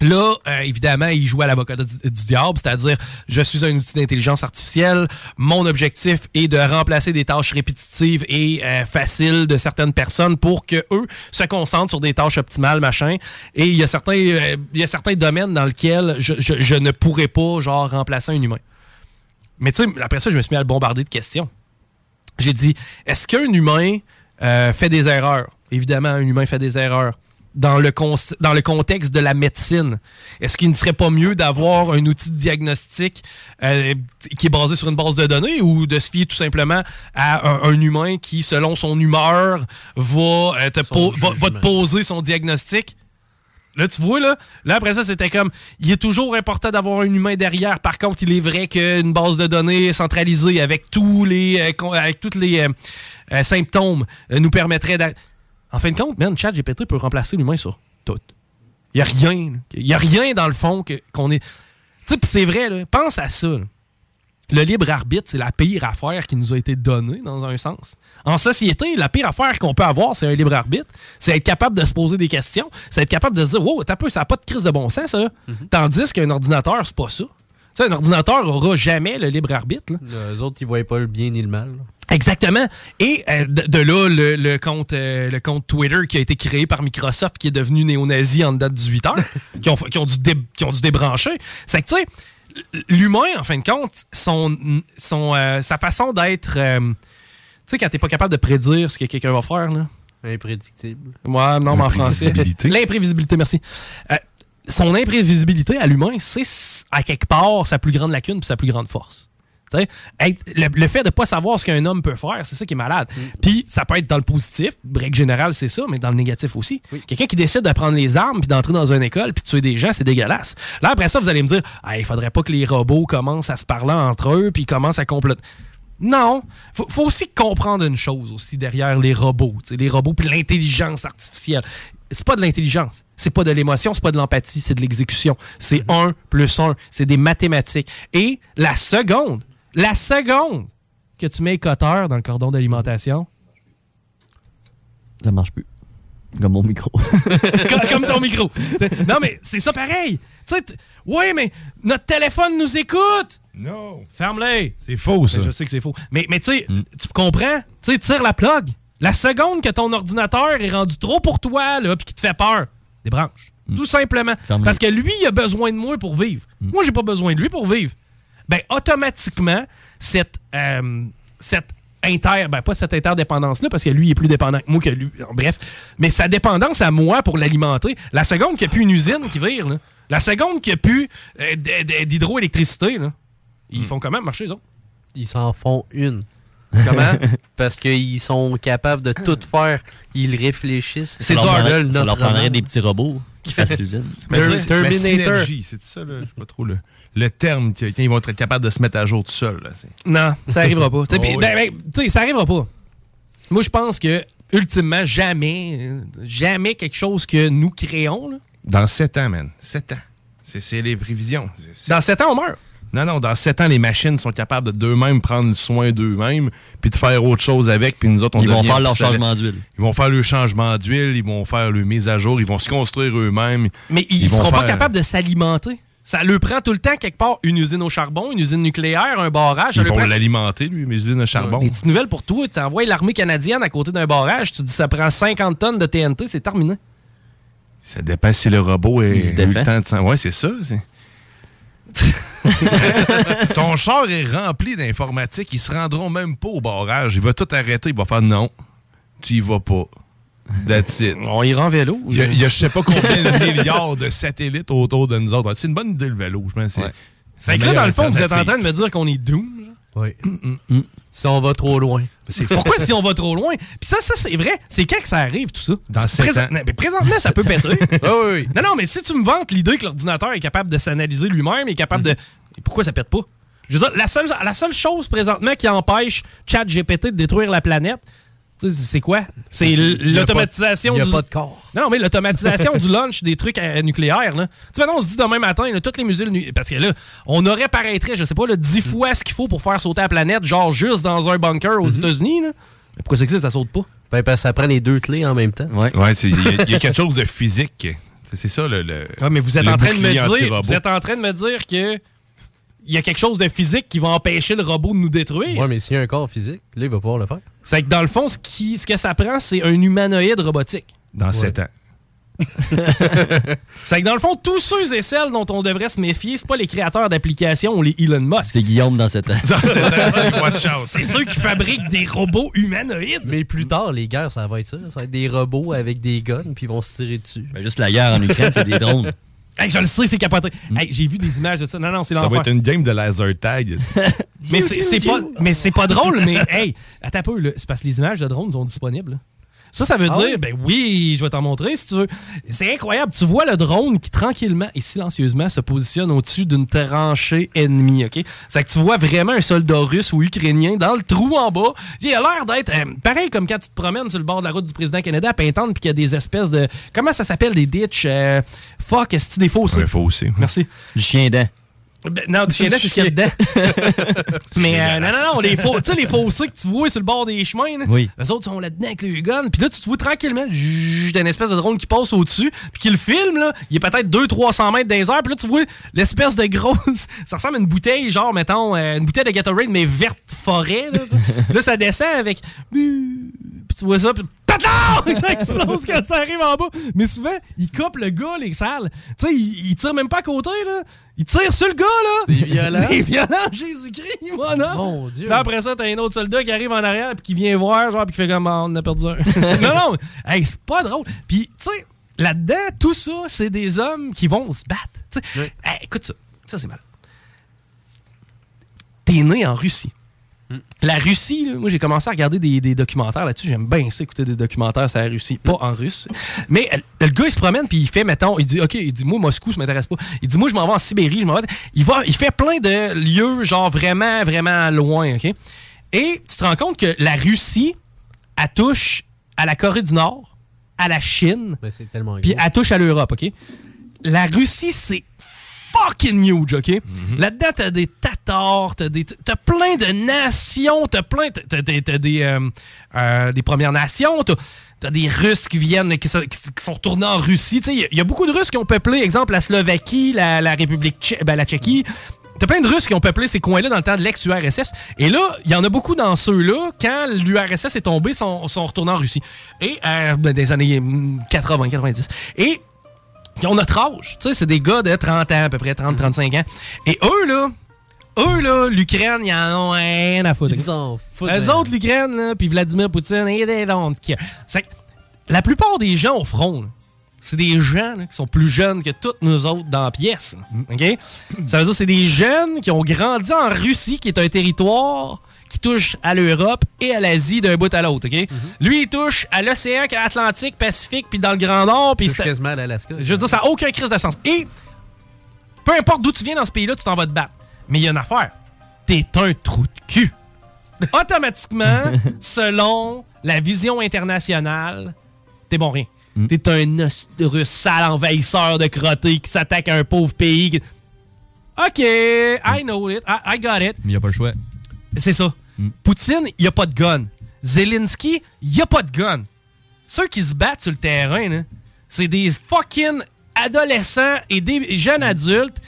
Là, euh, évidemment, il joue à l'avocat du, diable, c'est-à-dire, je suis un outil d'intelligence artificielle. Mon objectif est de remplacer des tâches répétitives et euh, faciles de certaines personnes pour que eux se concentrent sur des tâches optimales, machin. Et il y a certains, euh, domaines dans lesquels je, ne pourrais pas, genre, remplacer un humain. Mais tu sais, après ça, je me suis mis à le bombarder de questions. J'ai dit, est-ce qu'un humain fait des erreurs? Évidemment, un humain fait des erreurs. Dans le, cons- dans le contexte de la médecine, est-ce qu'il ne serait pas mieux d'avoir un outil de diagnostic euh, qui est basé sur une base de données ou de se fier tout simplement à un, un humain qui, selon son humeur, va, euh, te, po- va- te poser son diagnostic? Là, tu vois, là, là, après ça, c'était comme, il est toujours important d'avoir un humain derrière. Par contre, il est vrai qu'une base de données centralisée avec tous les, euh, con- avec toutes les euh, symptômes euh, nous permettrait En fin de compte, man, ChatGPT peut remplacer l'humain sur tout. Il n'y a rien. Il n'y a rien dans le fond que- qu'on est. Tu sais, c'est vrai, là, pense à ça. là. Le libre arbitre, c'est la pire affaire qui nous a été donnée, dans un sens. En société, la pire affaire qu'on peut avoir, c'est un libre arbitre. C'est être capable de se poser des questions. C'est être capable de se dire, wow, t'as peu, ça n'a pas de crise de bon sens, ça. là. Tandis qu'un ordinateur, c'est pas ça. Sais, un ordinateur aura jamais le libre arbitre. là. Les autres, ils voyaient pas le bien ni le mal. là. Exactement. Et euh, de, de là, le, le compte, euh, le compte Twitter qui a été créé par Microsoft, qui est devenu néo-nazi en date de 18 heures, qui, ont, qui, ont dû dé- qui ont dû débrancher. C'est que, tu sais, l'humain, en fin de compte, son, son, euh, sa façon d'être... euh, tu sais, quand t'es pas capable de prédire ce que quelqu'un va faire, là. Imprédictible. Ouais, non, mais en français. L'imprévisibilité. L'imprévisibilité, merci. Son imprévisibilité à l'humain, c'est à quelque part sa plus grande lacune puis sa plus grande force. Être- le, le fait de ne pas savoir ce qu'un homme peut faire, c'est ça qui est malade. Puis ça peut être dans le positif, règle générale, c'est ça, mais dans le négatif aussi. Quelqu'un qui décide de prendre les armes puis d'entrer dans une école puis de tuer des gens, c'est dégueulasse. Là, après ça, vous allez me dire, il faudrait pas que les robots commencent à se parler entre eux puis commencent à comploter. Non, faut, faut aussi comprendre une chose aussi derrière les robots, les robots puis l'intelligence artificielle. C'est pas de l'intelligence, c'est pas de l'émotion, c'est pas de l'empathie, c'est de l'exécution. C'est un plus un, c'est des mathématiques. Et la seconde, la seconde que tu mets écouteur dans le cordon d'alimentation, Ça marche plus. Comme mon micro. comme, comme ton micro. Non, mais c'est ça pareil. Tu sais, t- ouais, mais notre téléphone nous écoute! Non! Ferme-les! C'est faux, ça. Ben, je sais que c'est faux. Mais, mais tu sais, tu comprends? Tu sais, tire la plug. La seconde que ton ordinateur est rendu trop pour toi, là, puis qu'il te fait peur, débranche. Tout simplement. Parce que lui, il a besoin de moi pour vivre. Moi, j'ai pas besoin de lui pour vivre. Ben, automatiquement, cette, euh, cette inter... Ben, pas cette interdépendance-là, parce que lui, il est plus dépendant que moi que lui. Bref. Mais sa dépendance à moi pour l'alimenter, la seconde qu'il n'y a plus une usine qui vire, là, la seconde qu'il n'y a plus euh, d'hydroélectricité, là, ils font quand même marcher, les autres? Ils s'en font une. Comment? Parce qu'ils sont capables de tout faire. Ils réfléchissent. Ça leur prendrait- ça leur prendrait des petits robots qui fassent l'usine. Terminator. C'est ça, là? Je sais pas trop le, le terme que- quand ils vont être capables de se mettre à jour tout là, c'est- Non, ça arrivera pas. Tu sais, Oh, oui. ben, ben, ça arrivera pas. Moi, je pense que, ultimement, jamais, jamais quelque chose que nous créons, là. Dans 7 ans, man. 7 ans. C'est- C'est les prévisions. C'est- Dans 7 ans, on meurt. Non, non, dans 7 ans, les machines sont capables de d'eux-mêmes prendre soin d'eux-mêmes, puis de faire autre chose avec, puis nous autres, on Ils vont faire leur changement d'huile. Ils vont faire le changement d'huile, ils vont faire le mise à jour, ils vont se construire eux-mêmes. Mais ils, vont seront pas capables de s'alimenter. Ça leur prend tout le temps, quelque part, une usine au charbon, une usine nucléaire, un barrage. Ils vont prend- l'alimenter, lui, mes usines de charbon. Des petites nouvelles pour toi. Tu envoies l'armée canadienne à côté d'un barrage, tu dis ça prend 50 tonnes de TNT, c'est terminé. Ça dépend si le robot est Il se eu le défend. temps de s'en- Ouais, c'est ça. Ton char est rempli d'informatique, ils se rendront même pas au barrage. Il va tout arrêter, il va faire non. Tu y vas pas. That's it. On ira en vélo. Il y a, il y a je sais pas combien de milliards de satellites autour de nous autres. C'est une bonne idée le vélo, je pense. C'est C'est que là, dans le fond, vous êtes en train de me dire qu'on est doom. Oui. Si on va trop loin. Pourquoi si on va trop loin? Puis ça, ça c'est vrai. C'est quand que ça arrive, tout ça? Dans présent- ans. Mais présentement, ça peut péter. Oui, oui. Non, non, mais si tu me vantes l'idée que l'ordinateur est capable de s'analyser lui-même, est capable de... Pourquoi ça pète pas? Je veux dire, la seule, la seule chose présentement qui empêche ChatGPT de détruire la planète, c'est quoi? C'est l- Il y a l'automatisation pas- il y a du... pas de corps. Non, mais l'automatisation du lunch des trucs euh, nucléaires. Là. Tu sais, maintenant, on se dit demain matin, là, toutes les musées... nu- Parce que là, on aurait paraîtrait, je sais pas, le 10 fois ce qu'il faut pour faire sauter la planète, genre juste dans un bunker aux États-Unis. là. Mais pourquoi c'est que ça, ça saute pas? Ben, parce que ça prend les deux clés en même temps. Ouais. Il y, y a quelque chose de physique. C'est- ça le. le Ah, mais vous êtes le en train de me dire, vous êtes en train de me dire que il y a quelque chose de physique qui va empêcher le robot de nous détruire. Ouais, mais s'il y a un corps physique, là, il va pouvoir le faire. C'est que dans le fond, ce, qui, ce que ça prend, c'est un humanoïde robotique. Dans 7 ans. C'est que dans le fond, tous ceux et celles dont on devrait se méfier, c'est pas les créateurs d'applications ou les Elon Musk. C'est Guillaume dans cette out. C'est ceux qui fabriquent des robots humanoïdes. Mais plus tard, les guerres, ça va être ça. Ça va être des robots avec des guns, puis ils vont se tirer dessus. Ben, juste la guerre en Ukraine, c'est des drones. Hey, je le sais, c'est capoté. Hey, J'ai vu des images de ça. Non, non, c'est Ça l'enfer. va être une game de laser tag. Mais c'est pas, mais c'est pas drôle, mais hey, attends un peu, c'est parce que les images de drones sont disponibles. Ça, ça veut Ah dire, oui? ben oui, je vais t'en montrer si tu veux. C'est incroyable. Tu vois le drone qui tranquillement et silencieusement se positionne au-dessus d'une tranchée ennemie, OK? C'est que tu vois vraiment un soldat russe ou ukrainien dans le trou en bas. Il a l'air d'être euh, pareil comme quand tu te promènes sur le bord de la route du président Canada à Pintante puis qu'il y a des espèces de. Comment ça s'appelle, des ditches? euh, fuck, est-ce des fossés? Un fossé. Merci. Du chien dent. Ben, non, du chien c'est ce qu'il y a dedans. Mais euh, non, non, non, les, faux, les fossés que tu vois sur le bord des chemins, là, Oui. eux autres sont là-dedans avec le gun. Puis là, tu te vois tranquillement, t'as une espèce de drone qui passe au-dessus, puis qui le filme, là, il est peut-être 200-300 mètres dans les airs, puis là, tu vois l'espèce de grosse. Ça ressemble à une bouteille, genre, mettons, euh, une bouteille de Gatorade, mais verte forêt. Là. Là, ça descend avec. Puis tu vois ça, puis! Ça explose quand ça arrive en bas. Mais souvent, il coupe le gars, les salles. Tu sais, il, il tire même pas à côté, là. Il tire sur le gars, là. C'est violent. C'est violent, Jésus-Christ, mon homme. Mon Dieu. Là, après ça, t'as un autre soldat qui arrive en arrière puis qui vient voir, genre, puis qui fait comme Ah, on a perdu un. non, non, hey, c'est pas drôle. Puis, tu sais, là-dedans, tout ça, c'est des hommes qui vont se battre. Sais, hey, écoute ça. Ça, c'est mal. T'es né en Russie. La Russie, là, moi j'ai commencé à regarder des, des documentaires là-dessus. J'aime bien ça, écouter des documentaires sur la Russie, pas en russe. Mais euh, le gars il se promène puis il fait, mettons, il dit, ok, il dit moi Moscou ça m'intéresse pas. Il dit moi je m'en vais en Sibérie, je m'en vais. Il va, il fait plein de lieux genre vraiment vraiment loin, ok? Et tu te rends compte que la Russie, elle touche à la Corée du Nord, à la Chine, Ben, puis elle touche à l'Europe, ok? La Russie c'est fucking huge, OK? Là-dedans, t'as des Tatars, t'as des- t'as plein de nations, t'as plein... T'as, t'as des, euh, euh, des Premières Nations, t'as, des Russes qui viennent, qui, sont- qui- qui sont retournés en Russie. Tu sais, il y y, a beaucoup de Russes qui ont peuplé, exemple, la Slovaquie, la, la République tchèque, ben, la Tchéquie. T'as plein de Russes qui ont peuplé ces coins-là dans le temps de l'ex-URSS. Et là, il y en a beaucoup dans ceux-là, quand l'URSS est tombé, sont, sont retournés en Russie. Et euh, ben, des années hum, 80, 90. Et qui ont notre âge. Tu sais, c'est des gars de 30 ans, à peu près 30-35 ans. Et eux, là, eux, là, l'Ukraine, ils en ont rien à foutre. Ils en foutent. Eux autres, l'Ukraine, là, puis Vladimir Poutine, et care. C'est que la plupart des gens au front, c'est des gens là, qui sont plus jeunes que toutes nous autres dans la pièce. là. OK? Ça veut dire que c'est des jeunes qui ont grandi en Russie, qui est un territoire qui touche à l'Europe et à l'Asie d'un bout à l'autre. OK? Lui, il touche à l'océan Atlantique, Pacifique, puis dans le Grand Nord. Puis quasiment à l'Alaska. je veux dire, ça n'a aucun crise de sens. Et peu importe d'où tu viens dans ce pays-là, tu t'en vas te battre. Mais il y a une affaire. T'es un trou de cul. Automatiquement, selon la vision internationale, t'es bon rien. T'es un russe sale envahisseur de crotté qui s'attaque à un pauvre pays. qui- OK, I know it. I, I got it. Mais il n'y a pas le choix. C'est ça. Poutine, il a pas de gun. Zelensky, il a pas de gun. Ceux qui se battent sur le terrain, c'est des fucking adolescents et des jeunes adultes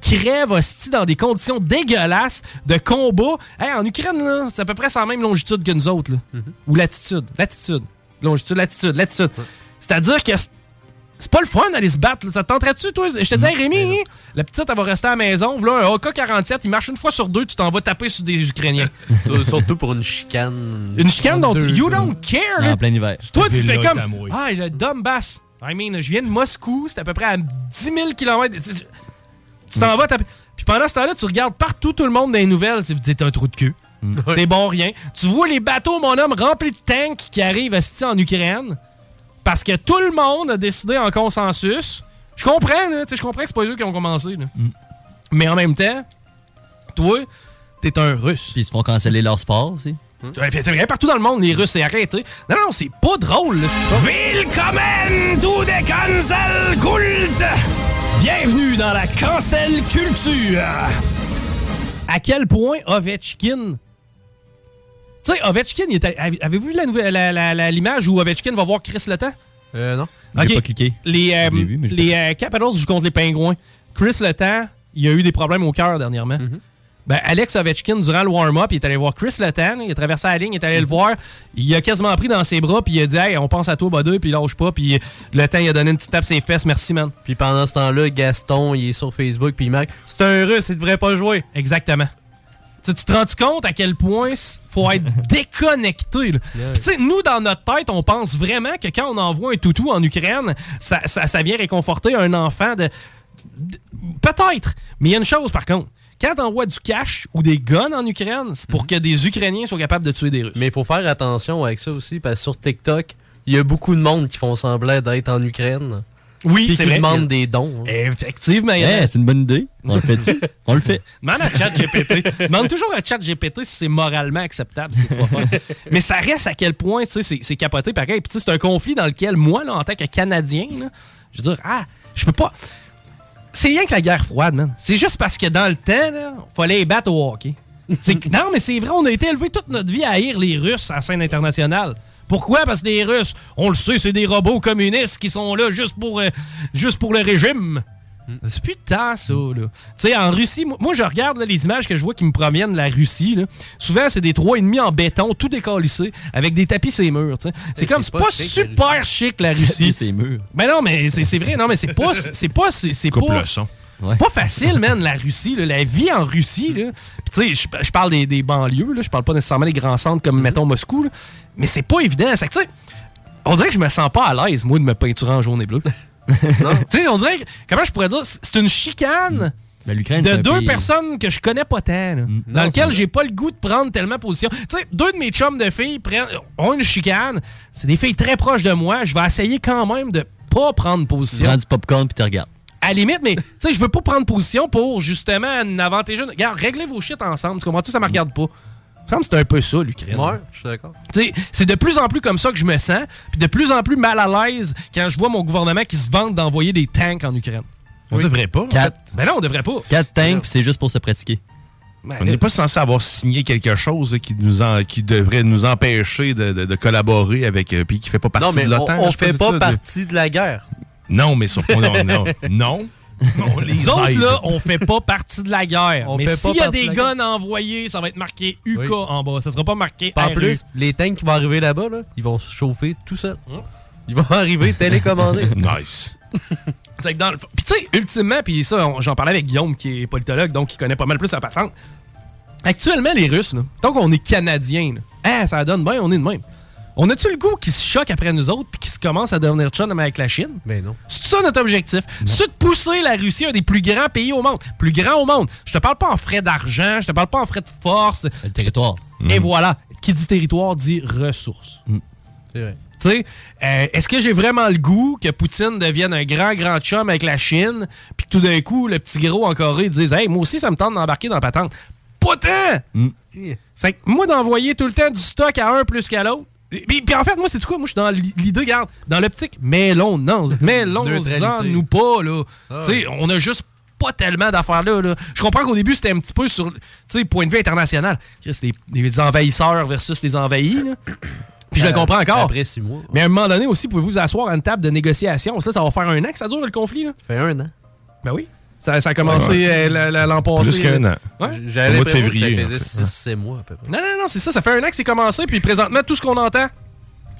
qui crèvent hostie, dans des conditions dégueulasses de combat. Hey, en Ukraine, là, c'est à peu près sans même longitude que nous autres. là. Ou latitude. Latitude. Longitude, latitude, latitude. C'est-à-dire que c'est- pas le fun d'aller se battre. là. Ça te tenterait-tu, toi? Je te dis, hey, Rémi, la petite, elle va rester à la maison. Voilà, un AK-47, il marche une fois sur deux, tu t'en vas taper sur des Ukrainiens. Sur- Surtout pour une chicane. Une chicane dont you don't care. En plein hiver. Toi, tu fais comme. à. Ah, le Donbass. I mean, je viens de Moscou, c'est à peu près à 10 000 km. Tu t'en vas taper. Puis pendant ce temps-là, tu regardes partout tout le monde dans les nouvelles, c'est t'es un trou de cul. T'es bon rien. Tu vois les bateaux, mon homme, remplis de tanks qui arrivent esti, en Ukraine. Parce que tout le monde a décidé en consensus. Je comprends, là, tu sais, je comprends que c'est pas eux qui ont commencé. là. Mais en même temps, toi, t'es un russe. Puis ils se font canceller leur sport aussi. Ouais, C'est vrai, partout dans le monde, les Russes, c'est arrêté. Non, non, c'est pas drôle. là, ce qui se passe. Willkommen to the cancel cult! Bienvenue dans la cancel culture. À quel point Ovechkin... Tu sais, Ovechkin, avez-vous vu la nouvelle- la- la- la- l'image où Ovechkin va voir Chris Letang? Euh, non. J'ai Ok. pas cliqué. Les, euh, vu, les euh, Capitals jouent contre les Pingouins. Chris Letang, il a eu des problèmes au cœur dernièrement. Ben, Alex Ovechkin, durant le warm-up, il est allé voir Chris Letang, il a traversé la ligne, il est allé le voir, il a quasiment pris dans ses bras, puis il a dit Hey, on pense à toi, Bodeux, puis il lâche pas, puis le temps, il a donné une petite tape sur ses fesses, merci, man. Puis pendant ce temps-là, Gaston, il est sur Facebook, puis il marque C'est un russe, il devrait pas jouer. Exactement. Tu te rends compte à quel point faut être déconnecté. Puis nous, dans notre tête, on pense vraiment que quand on envoie un toutou en Ukraine, ça, ça- ça vient réconforter un enfant de... de- Peut-être. Mais il y a une chose, par contre. Quand t'envoies du cash ou des guns en Ukraine, c'est pour que des Ukrainiens soient capables de tuer des Russes. Mais il faut faire attention avec ça aussi, parce que sur TikTok, il y a beaucoup de monde qui font semblant d'être en Ukraine. Oui, Puis c'est qui vrai. demandent des dons. hein. Effectivement. il y en a- Eh, c'est une bonne idée. On le fait On le fait. Demande à ChatGPT. Demande toujours à ChatGPT si c'est moralement acceptable ce que tu vas faire. Mais ça reste à quel point, tu sais, c'est- capoté pareil. Puis tu sais, c'est un conflit dans lequel moi, là, en tant que Canadien, là, je veux dire, ah, je peux pas. C'est rien que la guerre froide, man. C'est juste parce que dans le temps, là, fallait les battre au hockey. Non, mais c'est vrai, on a été élevés toute notre vie à haïr les Russes à la scène internationale. Pourquoi? Parce que les Russes, on le sait, c'est des robots communistes qui sont là juste pour, euh, juste pour le régime. C'est plus de temps, ça, là. Tu sais, en Russie, moi, moi, je regarde là, les images que je vois qui me proviennent de la Russie, là. Souvent, c'est des 3,5 en béton, tout décalissé, avec des tapis les murs. C'est comme, c'est pas, super chic, la Russie. Tapis, c'est murs. Ben non, mais c'est c'est vrai, non, mais c'est pas. C'est pas. C'est pas. C'est pas facile, man, la Russie, là, la vie en Russie. Là. Puis, tu sais, je- parle des, des banlieues, là, je parle pas nécessairement des grands centres comme, mettons, Moscou, là. Mais c'est pas évident. C'est que, tu sais, on dirait que je me sens pas à l'aise, moi, de me peinturer en jaune et bleu. Tu sais, on dirait que, comment je pourrais dire, c'est une chicane. Ben, l'Ukraine, De deux pays- personnes que je connais pas tant, là, dans Non, lequel j'ai pas le goût de prendre tellement position. Tu sais, deux de mes chums de filles prennent, ont une chicane. C'est des filles très proches de moi. Je vais essayer quand même de pas prendre Tu position prends du popcorn puis tu regardes. à la limite, mais tu sais, je veux pas prendre position pour justement avantager. Regarde, réglez vos shit ensemble. Tu comprends-tu? Ça me regarde pas. Il me semble que c'est un peu ça, l'Ukraine. Ouais, je suis d'accord. Tu sais, C'est de plus en plus comme ça que je me sens, puis de plus en plus mal à l'aise quand je vois mon gouvernement qui se vante d'envoyer des tanks en Ukraine. On devrait pas. en Quatre. fait. Ben non, on devrait pas. 4 tanks, puis c'est juste pour se pratiquer. Ben, On n'est pas censé avoir signé quelque chose qui nous en- qui devrait nous empêcher de, de- de collaborer avec euh, puis qui fait pas partie Non, mais de on, l'OTAN. on sais fait pas ça, partie de la guerre. Non, mais sauf qu'on non, non, non. On les autres, là, on fait pas partie de la guerre. On mais s'il y a des de guns envoyés, ça va être marqué UK Oui. en bas. Ça sera pas marqué En plus, les tanks qui vont arriver là-bas, là, ils vont se chauffer tout seuls. Ils vont arriver télécommandés. nice. C'est que dans le fond- Puis tu sais, ultimement, puis ça, j'en parlais avec Guillaume, qui est politologue, donc qui connaît pas mal plus la patente. Actuellement, les Russes, là, tant qu'on est Canadiens, là, hein, ça donne bien, on est de même. On a-tu le goût qui se choque après nous autres puis qui se commence à devenir chum avec la Chine? Ben non. C'est ça notre objectif. C'est de pousser la Russie un des plus grands pays au monde. Plus grand au monde. Je te parle pas en frais d'argent, je te parle pas en frais de force. Le territoire. Et voilà. Qui dit territoire dit ressources. C'est vrai. Tu sais, euh, est-ce que j'ai vraiment le goût que Poutine devienne un grand, grand chum avec la Chine, puis que tout d'un coup, le petit gros en Corée dise Hey, moi aussi, ça me tente d'embarquer dans la patente. Pas tant! C'est que moi, d'envoyer tout le temps du stock à un plus qu'à l'autre. Puis, puis en fait, moi, c'est quoi? Moi, je suis dans l'idée, regarde, dans l'optique, mais l'on non, mais l'on Neutralité. nous pas, là. Ah tu sais, on a juste pas tellement d'affaires là, là. Je comprends qu'au début, c'était un petit peu sur, tu sais, point de vue international. Les, les envahisseurs versus les envahis, là. Puis je le Euh, comprends encore. Après six mois. Mais à un moment donné aussi, pouvez-vous asseoir à une table de négociation? Ça, ça va faire un an que ça dure le conflit, là? Ça fait un an. Ben oui. Ça, ça a commencé Ouais, ouais. euh, la- la- l'an passé. Plus qu'un là. an. Ouais. J'avais mois de ça février, en faisait fait. 6 mois à peu près. Non, non, non, c'est ça. Ça fait un an que c'est commencé. Puis présentement, tout ce qu'on entend,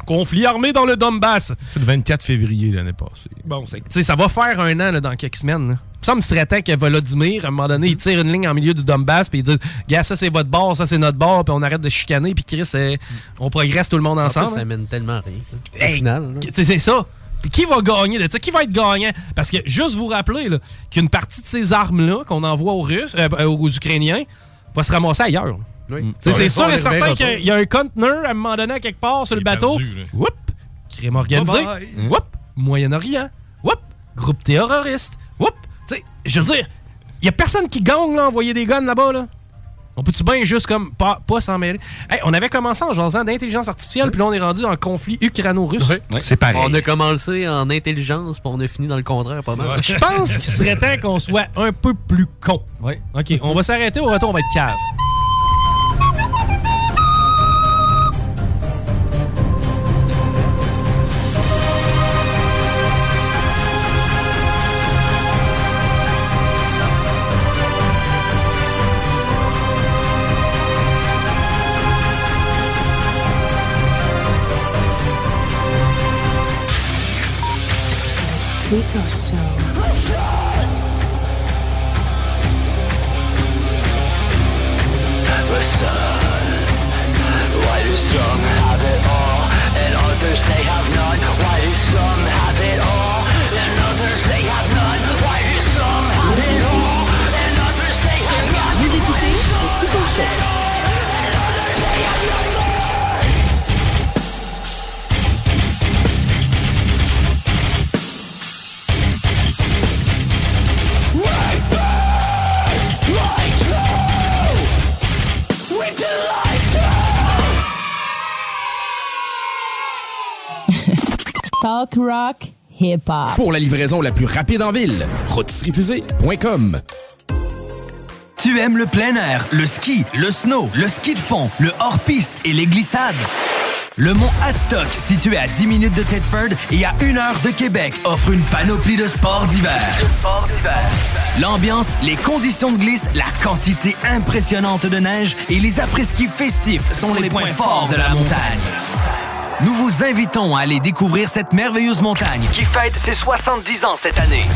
conflit armé dans le Donbass. C'est le 24 février l'année passée. Bon, c'est- tu sais, ça va faire un an là, dans quelques semaines. là. Ça me serait temps que Volodymyr, à un moment donné, il tire une ligne en milieu du Donbass, puis il dit Gars, ça c'est votre bord, ça c'est notre bord, puis on arrête de chicaner, puis Chris, euh, on progresse tout le monde En ensemble. plus, ça hein. mène tellement à rien. Au Hey, c'est ça. Puis qui va gagner de ça? Qui va être gagnant? Parce que juste vous rappeler là, qu'une partie de ces armes-là qu'on envoie aux Russes, euh, aux Ukrainiens, va se ramasser ailleurs. Oui. C'est sûr et certain qu'il y a- un conteneur à un moment donné quelque part sur le bateau. perdu, là. Whoop! Crime organisé. Whoop! Moyen-Orient. Whoop! Groupe terroriste. Whoop! Je veux dire, il y a personne qui gagne là, envoyer des guns là-bas. Là. On peut-tu bien juste comme pas, pas s'en mêler? Hey, on avait commencé en jasant d'intelligence artificielle, puis là on est rendu dans le conflit ukraino-russe. C'est pareil. On a commencé en intelligence, puis on a fini dans le contraire pas mal. Je pense qu'il serait temps qu'on soit un peu plus con. Oui. OK, on va s'arrêter. Au retour, on va être cave. Chico Show. Why do some have it all and others they have none? Why do some have it all and others they have none? Why do some have it all and others they have none? Vous écoutez le Chico Show. Talk rock, hip hop. Pour la livraison la plus rapide en ville, rôtisseriefusée.com. Tu aimes le plein air, le ski, le snow, le ski de fond, le hors-piste et les glissades? Le mont Hadstock, situé à 10 minutes de Thetford et à 1 heure de Québec, offre une panoplie de sports d'hiver. L'ambiance, les conditions de glisse, la quantité impressionnante de neige et les après-ski festifs sont les points forts de la montagne. Nous vous invitons à aller découvrir cette merveilleuse montagne qui fête ses 70 ans cette année.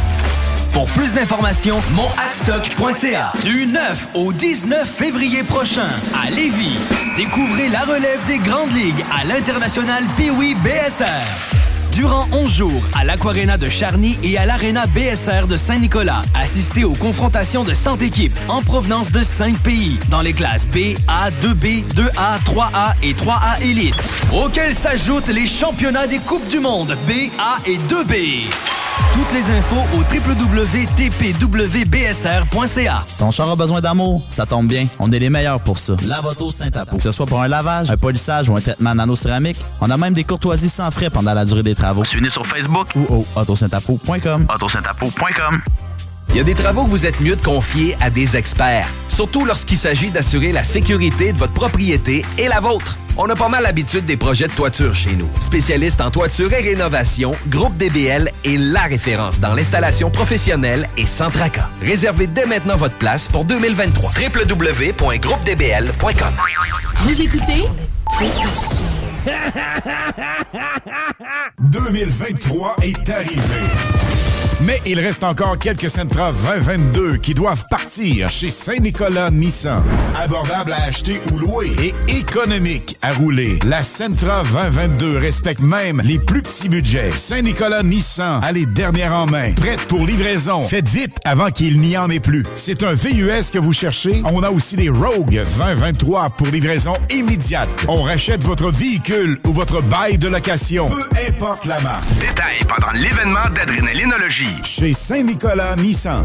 Pour plus d'informations, monadstock.ca. Du 9 au 19 février prochain, à Lévis, découvrez la relève des grandes ligues à l'international Pee-Wee BSR. Durant 11 jours, à l'Aquarena de Charny et à l'Arena BSR de Saint-Nicolas, assistez aux confrontations de 100 équipes en provenance de 5 pays, dans les classes B, A, 2B, 2A, 3A et 3A Elite, auxquels s'ajoutent les championnats des Coupes du Monde B, A et 2B. Toutes les infos au www.tpwbsr.ca. Ton char a besoin d'amour? Ça tombe bien. On est les meilleurs pour ça. Lavoto Saint-Apo. Que ce soit pour un lavage, un polissage ou un traitement nano-céramique, on a même des courtoisies sans frais pendant la durée des travaux. Suivez-nous sur Facebook Ou au autosaintapo.com. autosaintapo.com. Il y a des travaux que vous êtes mieux de confier à des experts, surtout lorsqu'il s'agit d'assurer la sécurité de votre propriété et la vôtre. On a pas mal l'habitude des projets de toiture chez nous. Spécialiste en toiture et rénovation, Groupe DBL est la référence dans l'installation professionnelle et sans tracas. Réservez dès maintenant votre place pour 2023. www.groupedbl.com Vous écoutez? 2023 est arrivé. Mais il reste encore quelques Sentra 2022 qui doivent partir chez Saint-Nicolas Nissan. Abordable à acheter ou louer et économique à rouler. La Sentra 2022 respecte même les plus petits budgets. Saint-Nicolas Nissan a les dernières en main. Prête pour livraison. Faites vite avant qu'il n'y en ait plus. C'est un VUS que vous cherchez. On a aussi des Rogue 2023 pour livraison immédiate. On rachète votre véhicule ou votre bail de location. Peu importe la marque. Détail pendant l'événement d'adrénalinologie. Chez Saint-Nicolas Nissan.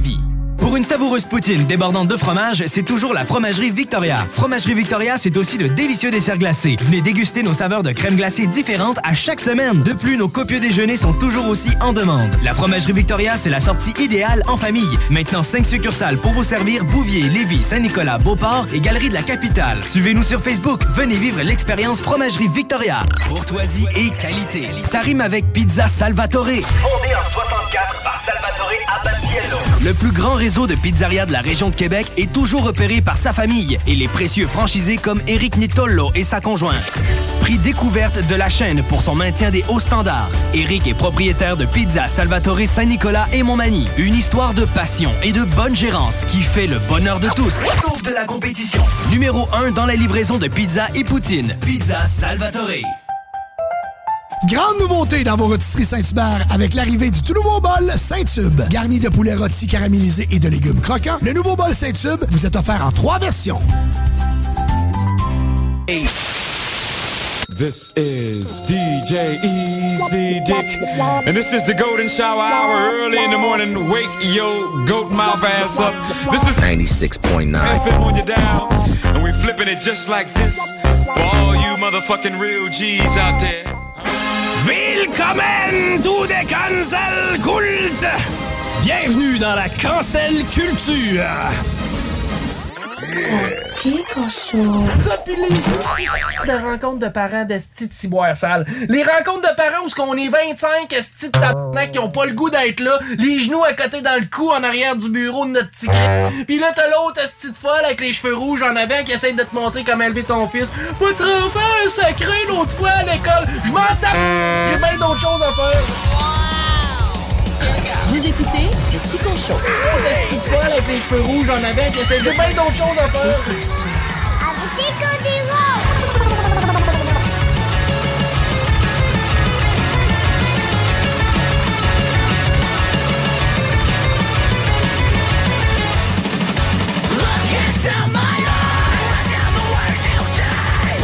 Pour une savoureuse poutine débordante de fromage, c'est toujours la Fromagerie Victoria. Fromagerie Victoria, c'est aussi de délicieux desserts glacés. Venez déguster nos saveurs de crème glacée différentes à chaque semaine. De plus, nos copieux déjeuners sont toujours aussi en demande. La Fromagerie Victoria, c'est la sortie idéale en famille. Maintenant, 5 succursales pour vous servir Bouvier, Lévis, Saint-Nicolas, Beauport et Galerie de la Capitale. Suivez-nous sur Facebook. Venez vivre l'expérience Fromagerie Victoria. Courtoisie et qualité. Ça rime avec Pizza Salvatore. Fondé en 64 par Salvatore. Le plus grand réseau de pizzerias de la région de Québec est toujours repéré par sa famille et les précieux franchisés comme Eric Nitolo et sa conjointe. Prix découverte de la chaîne pour son maintien des hauts standards. Eric est propriétaire de Pizza Salvatore Saint-Nicolas et Montmagny. Une histoire de passion et de bonne gérance qui fait le bonheur de tous, sauf de la compétition. Numéro 1 dans la livraison de pizza et poutine. Pizza Salvatore. Grande nouveauté dans vos rôtisseries Saint-Hubert avec l'arrivée du tout nouveau bol Saint-Tube. Garni de poulet rôti caramélisé et de légumes croquants, le nouveau bol Saint-Tube vous est offert en trois versions. This is DJ Easy Dick, and this is the Golden Shower Hour early in the morning. Wake your goat mouth ass up. This is 96.9. FM on your dial, and we flipping it just like this for all you motherfucking real G's out there. Willkommen to the Cancel Cult! Bienvenue dans la Cancel Culture! Ça, puis les de rencontres de parents d'esti de ciboire sale. Les rencontres de parents où ce qu'on est 25 esti de tabarnak qui ont pas le goût d'être là, les genoux à côté dans le cou en arrière du bureau de notre ticket. Puis là, t'as l'autre esti de folle avec les cheveux rouges en avant qui essaie de te montrer comment élever ton fils. Votre enfant est sacré l'autre fois à l'école. Je m'en tape. J'ai bien d'autres choses à faire. Vous écoutez le Chico Show. De folle avec les cheveux rouges en avant qui essaie de bien d'autres choses à faire.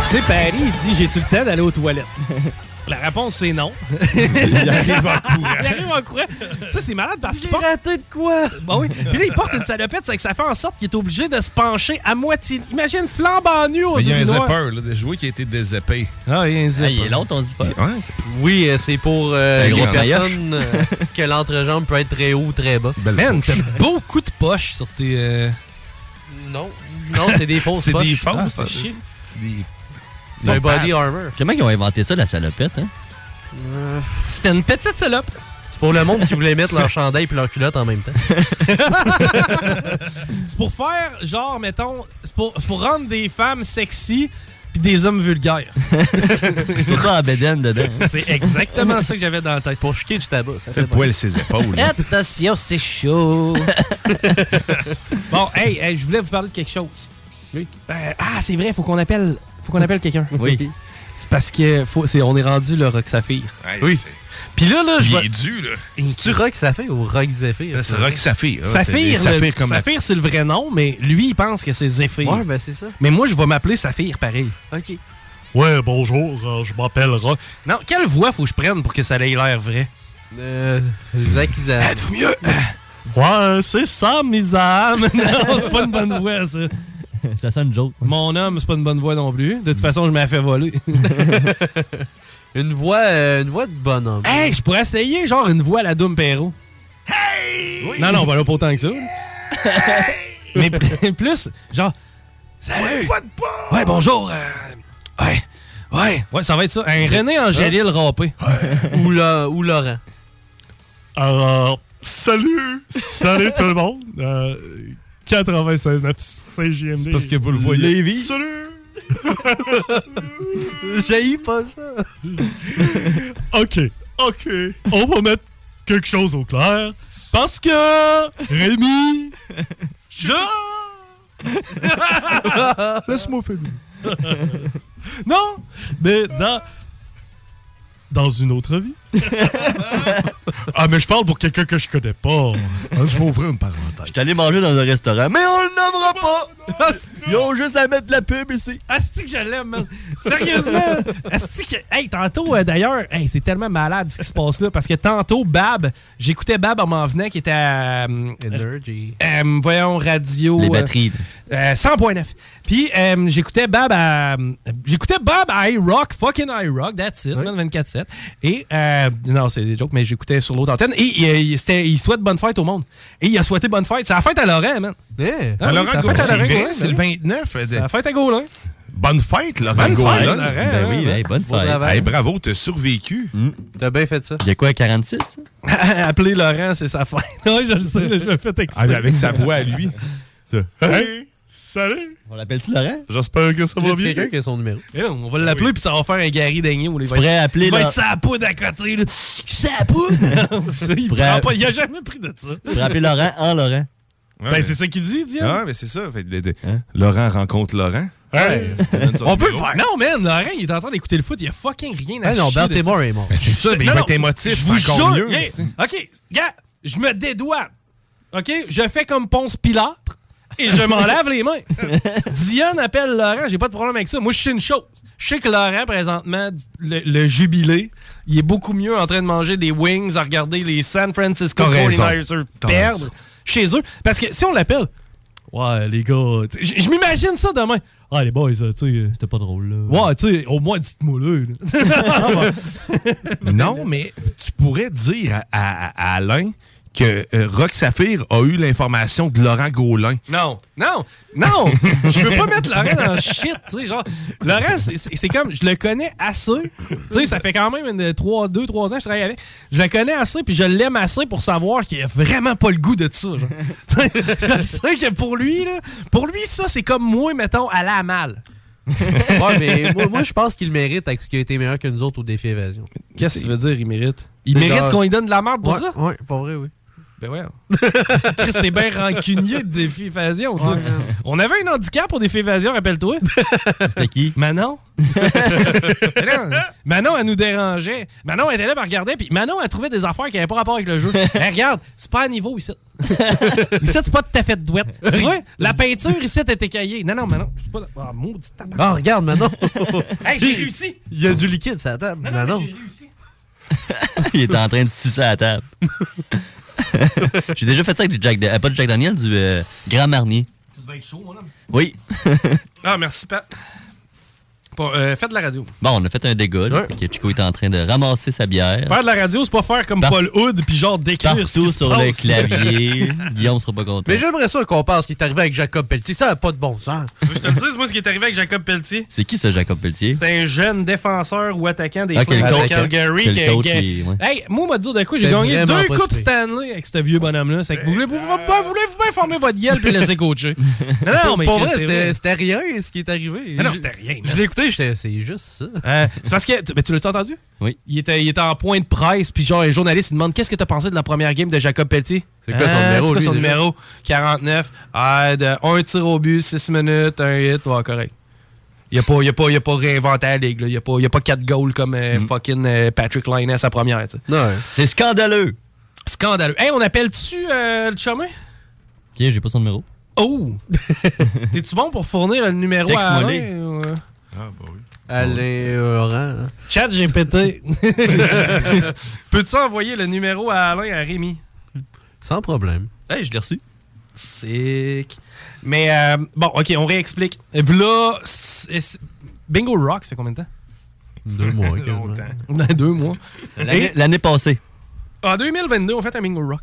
Tu sais, Paris, il dit J'ai-tu le temps d'aller aux toilettes? La réponse, c'est non. Il arrive en courant. il arrive en courant. Tu sais, c'est malade parce qu'il porte. raté de quoi? Bon, oui. Puis là, il porte une salopette, c'est que ça fait en sorte qu'il est obligé de se pencher à moitié. Imagine flambant nu au il y a un zipper, là, de jouer qui a été dézippé. Ah, il y a un zipper. il est long ton zipper. Ouais, c'est- Oui, euh, c'est pour euh, les personnes euh, que l'entrejambe peut être très haut ou très bas. Man, t'as beaucoup de poches sur tes. euh, Non, non, c'est des fausses C'est poches. des fausses, Ah, ça. c'est chiant. C'est des- C'est un body armor. Comment ils ont inventé ça, la salopette, hein? C'était une petite salope. C'est pour le monde qui voulait mettre leur chandail et leur culotte en même temps. C'est pour faire, genre, mettons, c'est pour, c'est pour rendre des femmes sexy puis des hommes vulgaires. Surtout en bédaine dedans. hein. C'est exactement ça que j'avais dans la tête. Pour chiquer du tabac, ça fait Le poil ses épaules. Attention, c'est chaud. bon, hey, hey, je voulais vous parler de quelque chose. Oui. ah, c'est vrai, faut qu'on appelle, faut qu'on appelle quelqu'un. Oui. C'est parce que faut, c'est, on est rendu le Rock Saphir. Ouais, oui. c'est- Puis là, là, je Il vais- est dû, là. Tu Rock Saphir ou Rock Zephyr? C'est Rock Saphir. hein. Saphir, C'est- le- Saphir comme la- Saphir, c'est le vrai nom, mais lui, il pense que c'est Zephyr. Ouais, ben c'est ça. Mais moi, je vais m'appeler Saphir pareil. Ok. Ouais, bonjour, euh, je m'appelle Rock. Non, quelle voix faut que je prenne pour que ça ait l'air vrai? Euh, Zach Izan. Êtes-vous mieux? Ouais, c'est ça, Misam. non, c'est pas une bonne voix, ça. Ça sonne joke. Mon homme, c'est pas une bonne voix non plus. De toute façon, je m'ai fait voler. Une voix, euh, une voix de bonhomme. hey, je pourrais essayer, genre, une voix à la Doom Perro. Hey! Non, non, ben là, pas autant que ça. Mais pl- plus, genre, salut! Ouais, bonjour. euh, ouais, ouais, ouais, ça va être ça. Un René Angélil râpé. ou, la- ou Laurent. Alors, salut! Salut tout le monde! Euh, 96 CGMD. C'est parce que vous le voyez. Lévis. Salut! J'ai pas ça. OK. OK. On va mettre quelque chose au clair. Parce que Rémi, là... Laisse-moi finir. non, mais dans... Dans une autre vie. ah, mais je parle pour quelqu'un que je connais pas. Ah, je vais ouvrir une parenthèse. Je suis allé manger dans un restaurant, mais on le nommera pas! Ils ont juste à mettre la pub ici. Asti que je l'aime, man. Sérieusement. Asti que... Hey, tantôt, euh, d'ailleurs, hey, c'est tellement malade ce qui se passe là. Parce que tantôt, Bab, j'écoutais Bab en m'en venant qui était à. euh, Energy. euh, voyons, radio. Les batteries. euh, 100.9. Puis euh, j'écoutais Bab à. euh, J'écoutais Bab à iRock, fucking iRock, that's it, man, 24-7. Et. euh, non, c'est des jokes, mais j'écoutais sur l'autre antenne. Et il, il- c'était- il souhaite bonne fête au monde. Et il a souhaité bonne fête. C'est la fête à Laurent, man. Yeah. Ah oui, Laurent c'est la fête à Gaulin, c'est le ben oui. 29. C'est la fête à Gaulin. Bonne fête, Laurent Bonne Gaulin. Ben oui, bonne Bon fête. Hey, bravo, t'as survécu. T'as bien fait ça. Il y a quoi, 46? Appeler Laurent, c'est sa fête. oui, je le sais, je me fais texter. Ah, avec sa voix à lui. Ça. Hey, salut! On l'appelle-tu Laurent? J'espère que ça Il y va a bien. quelqu'un qui a son numéro. Eh, on va l'appeler, puis ça va faire un Gary Dagneau. Il va pourrais appeler Il va être sa poudre à côté. Sa poudre! Il, prend pas, il a jamais pris de ça. Tu pourrais appeler Laurent en Laurent. Ouais, Ben, mais- c'est ça qu'il dit, Diane. Ah, mais c'est ça. Fait, Hein? Laurent rencontre Laurent. On peut le faire. Non, man, Laurent, il est en train d'écouter le foot. Il y a fucking rien à Ah non, chier de Baltimore est mort. Mais c'est ça, mais il va être émotif. Je vous encore jure. mieux. hey. OK, gars, je me dédouane. OK? Je fais comme Ponce Pilâtre et je m'en lave les mains. Diane appelle Laurent, j'ai pas de problème avec ça. Moi, je sais une chose. Je sais que Laurent, présentement, le, le jubilé, il est beaucoup mieux en train de manger des wings, à regarder les San Francisco T'as raison. 49ers T'as perdre chez eux. Parce que si on l'appelle, ouais, les gars, je je m'imagine ça demain. Ah, les boys, tu sais. C'était pas drôle, là. Ouais, tu sais, au moins, dites-moi là. Non, mais tu pourrais dire à, à- à Alain que euh, Rock Saphir a eu l'information de Laurent Gaulin. Non, non, non! je veux pas mettre Laurent dans le shit, tu sais, genre, Laurent, c'est- comme, je le connais assez, tu sais, ça fait quand même 2-3 ans que je travaille avec, je le connais assez, puis je l'aime assez pour savoir qu'il a vraiment pas le goût de ça, genre. je sais que pour lui, là, pour lui, ça, c'est comme moi, mettons, aller à mal. ouais, mais moi, moi, je pense qu'il mérite avec ce qui a été meilleur que nous autres au défi évasion. Qu'est-ce que tu veux dire, il mérite? Il mérite genre- qu'on lui donne de la merde pour Ouais, ça? Ouais, pas vrai, oui. Ben ouais. Chris, t'es bien rancunier de défi évasion. Ouais. On avait un handicap pour défi évasion, rappelle-toi. C'était qui? Manon. Manon, Manon, elle nous dérangeait. Manon, elle était là, elle regardait, puis Manon, elle trouvait des affaires qui n'avaient pas rapport avec le jeu. Elle regarde, c'est pas à niveau ici. ici, c'est pas tout à fait de douette. Tu vois, la peinture ici, t'es écaillée. Non, non, Manon, c'est pas. Ah, maudit tabac. Ah, regarde. Hey, j'ai réussi. Il y a du liquide sur la table. Non, Non, non, non. j'ai réussi. Il était en train de sucer à la table. J'ai déjà fait ça avec du Jack... Euh, pas du Jack Daniel, du euh, Grand Marnier. Tu devais être chaud, mon homme. Oui. Ah, merci, Pat. Bon, euh, faites de la radio. Bon, on a fait un dégât. là, que Chico est en train de ramasser sa bière. Faire de la radio, c'est pas faire comme Par- Paul Hood, puis genre décrire ce qui Partout se sur le clavier. Guillaume sera pas content. Mais j'aimerais ça qu'on pense qu'il est arrivé avec Jacob Pelletier. Ça n'a pas de bon sens. Je te le dise, moi, ce qui est arrivé avec Jacob Pelletier? C'est qui ça, Jacob Pelletier? C'est un jeune défenseur ou attaquant des Ah, de Calgary. quel qui- coach, qui- ouais. Hey, moi, on va te dire de quoi, j'ai gagné deux coupes. Stanley avec ce vieux bonhomme-là. C'est que vous voulez, vous, vous- former votre gueule puis le laisser coacher. Non, non, mais pour vrai, c'était rien ce qui est arrivé. Ah non, c'était rien. Je l'ai écouté, c'est juste ça. Euh, c'est parce que. tu- Mais tu l'as entendu? Oui. Il était, il était en point de presse, puis genre, un journaliste, il demande Qu'est-ce que t'as pensé de la première game de Jacob Pelletier? C'est quoi son Ah, numéro, C'est quoi lui, son déjà? numéro? 49. Ah, de un tir au but, 6 minutes, un hit, ouais, correct. Il a pas, il a pas, il a pas réinventé la ligue. là. Il a pas, il a pas 4 goals comme euh, fucking euh, Patrick Laine à sa première. C'est scandaleux. Scandaleux. Hey, on appelle-tu euh, le chemin? Ok, j'ai pas son numéro. Oh! T'es-tu bon pour fournir le numéro à Alain? Ah, bah oui. Alain Laurent. Chat GPT. Peux-tu envoyer le numéro à Alain à Rémi? Sans problème. Hey, je l'ai reçu. Sick. Mais euh, bon, ok, on réexplique. Là, Bingo Rock, ça fait combien de temps? Deux mois, quasiment. Deux mois. L'année Et- l'année passée. En 2022, on fait un Bingo Rock.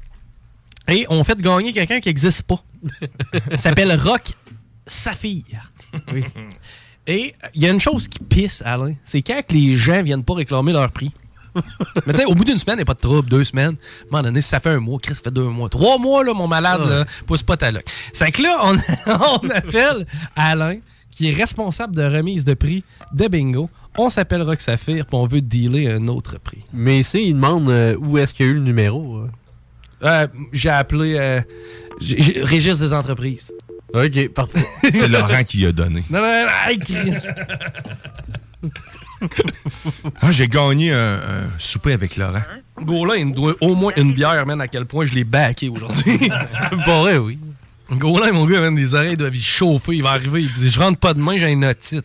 Et on fait gagner quelqu'un qui n'existe pas. Il s'appelle Rock Saphir. Oui. Et il y a une chose qui pisse, Alain. C'est quand les gens viennent pas réclamer leur prix. Mais tu sais, au bout d'une semaine, il n'y a pas de trouble. Deux semaines. À un moment donné, si ça fait un mois, Chris, ça fait deux mois. Trois mois, là, mon malade, là, pousse pas ta loc. C'est que là, on, on appelle Alain, qui est responsable de remise de prix de bingo. On s'appelle Rock Saphir, puis on veut dealer un autre prix. Mais ici, il demande euh, où est-ce qu'il y a eu le numéro. euh? Euh, j'ai appelé euh, Régis des entreprises. Ok, parfait. C'est Laurent qui a donné. Non, non, non. Ah, j'ai gagné un, un souper avec Laurent. Gaulin, il me doit au moins une bière, man, à quel point je l'ai backé aujourd'hui. Pas vrai, oui. Gaulin, mon gars, man, les oreilles doivent y chauffer. Il va arriver, il dit Je rentre pas demain, j'ai une otite.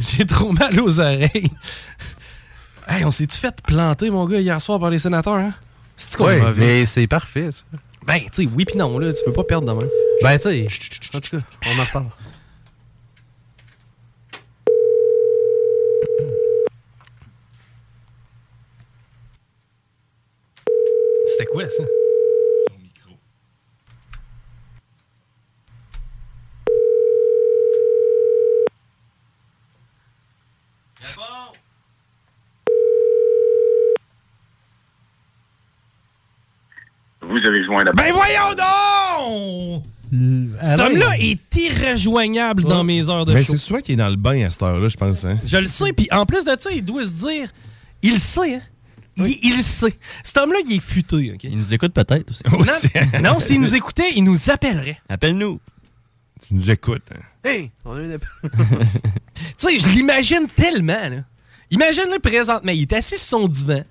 j'ai trop mal aux oreilles. Hey, on s'est-tu fait planter, mon gars, hier soir par les sénateurs, hein? C'est quoi Ouais, mauvais? mais c'est parfait, ça. Ben, tu sais, oui pis non, là, tu peux pas perdre demain. Ben, tu sais, en tout cas, on en reparle. C'était quoi, ça? Ben voyons donc! Cet homme-là est irrejoignable dans mes heures de Mais show. c'est souvent qu'il est dans le bain à cette heure-là, je pense. Hein? Je le sais, puis en plus de ça, il doit se dire, il le sait, hein? Il, il le sait. Cet homme-là, il est futé, OK? Il nous écoute peut-être aussi. Non, non, s'il nous écoutait, il nous appellerait. Appelle-nous. Tu nous écoutes. hein? Hey, on a une appel. Tu sais, je l'imagine tellement, là. Imagine-le présentement, il est assis sur son divan,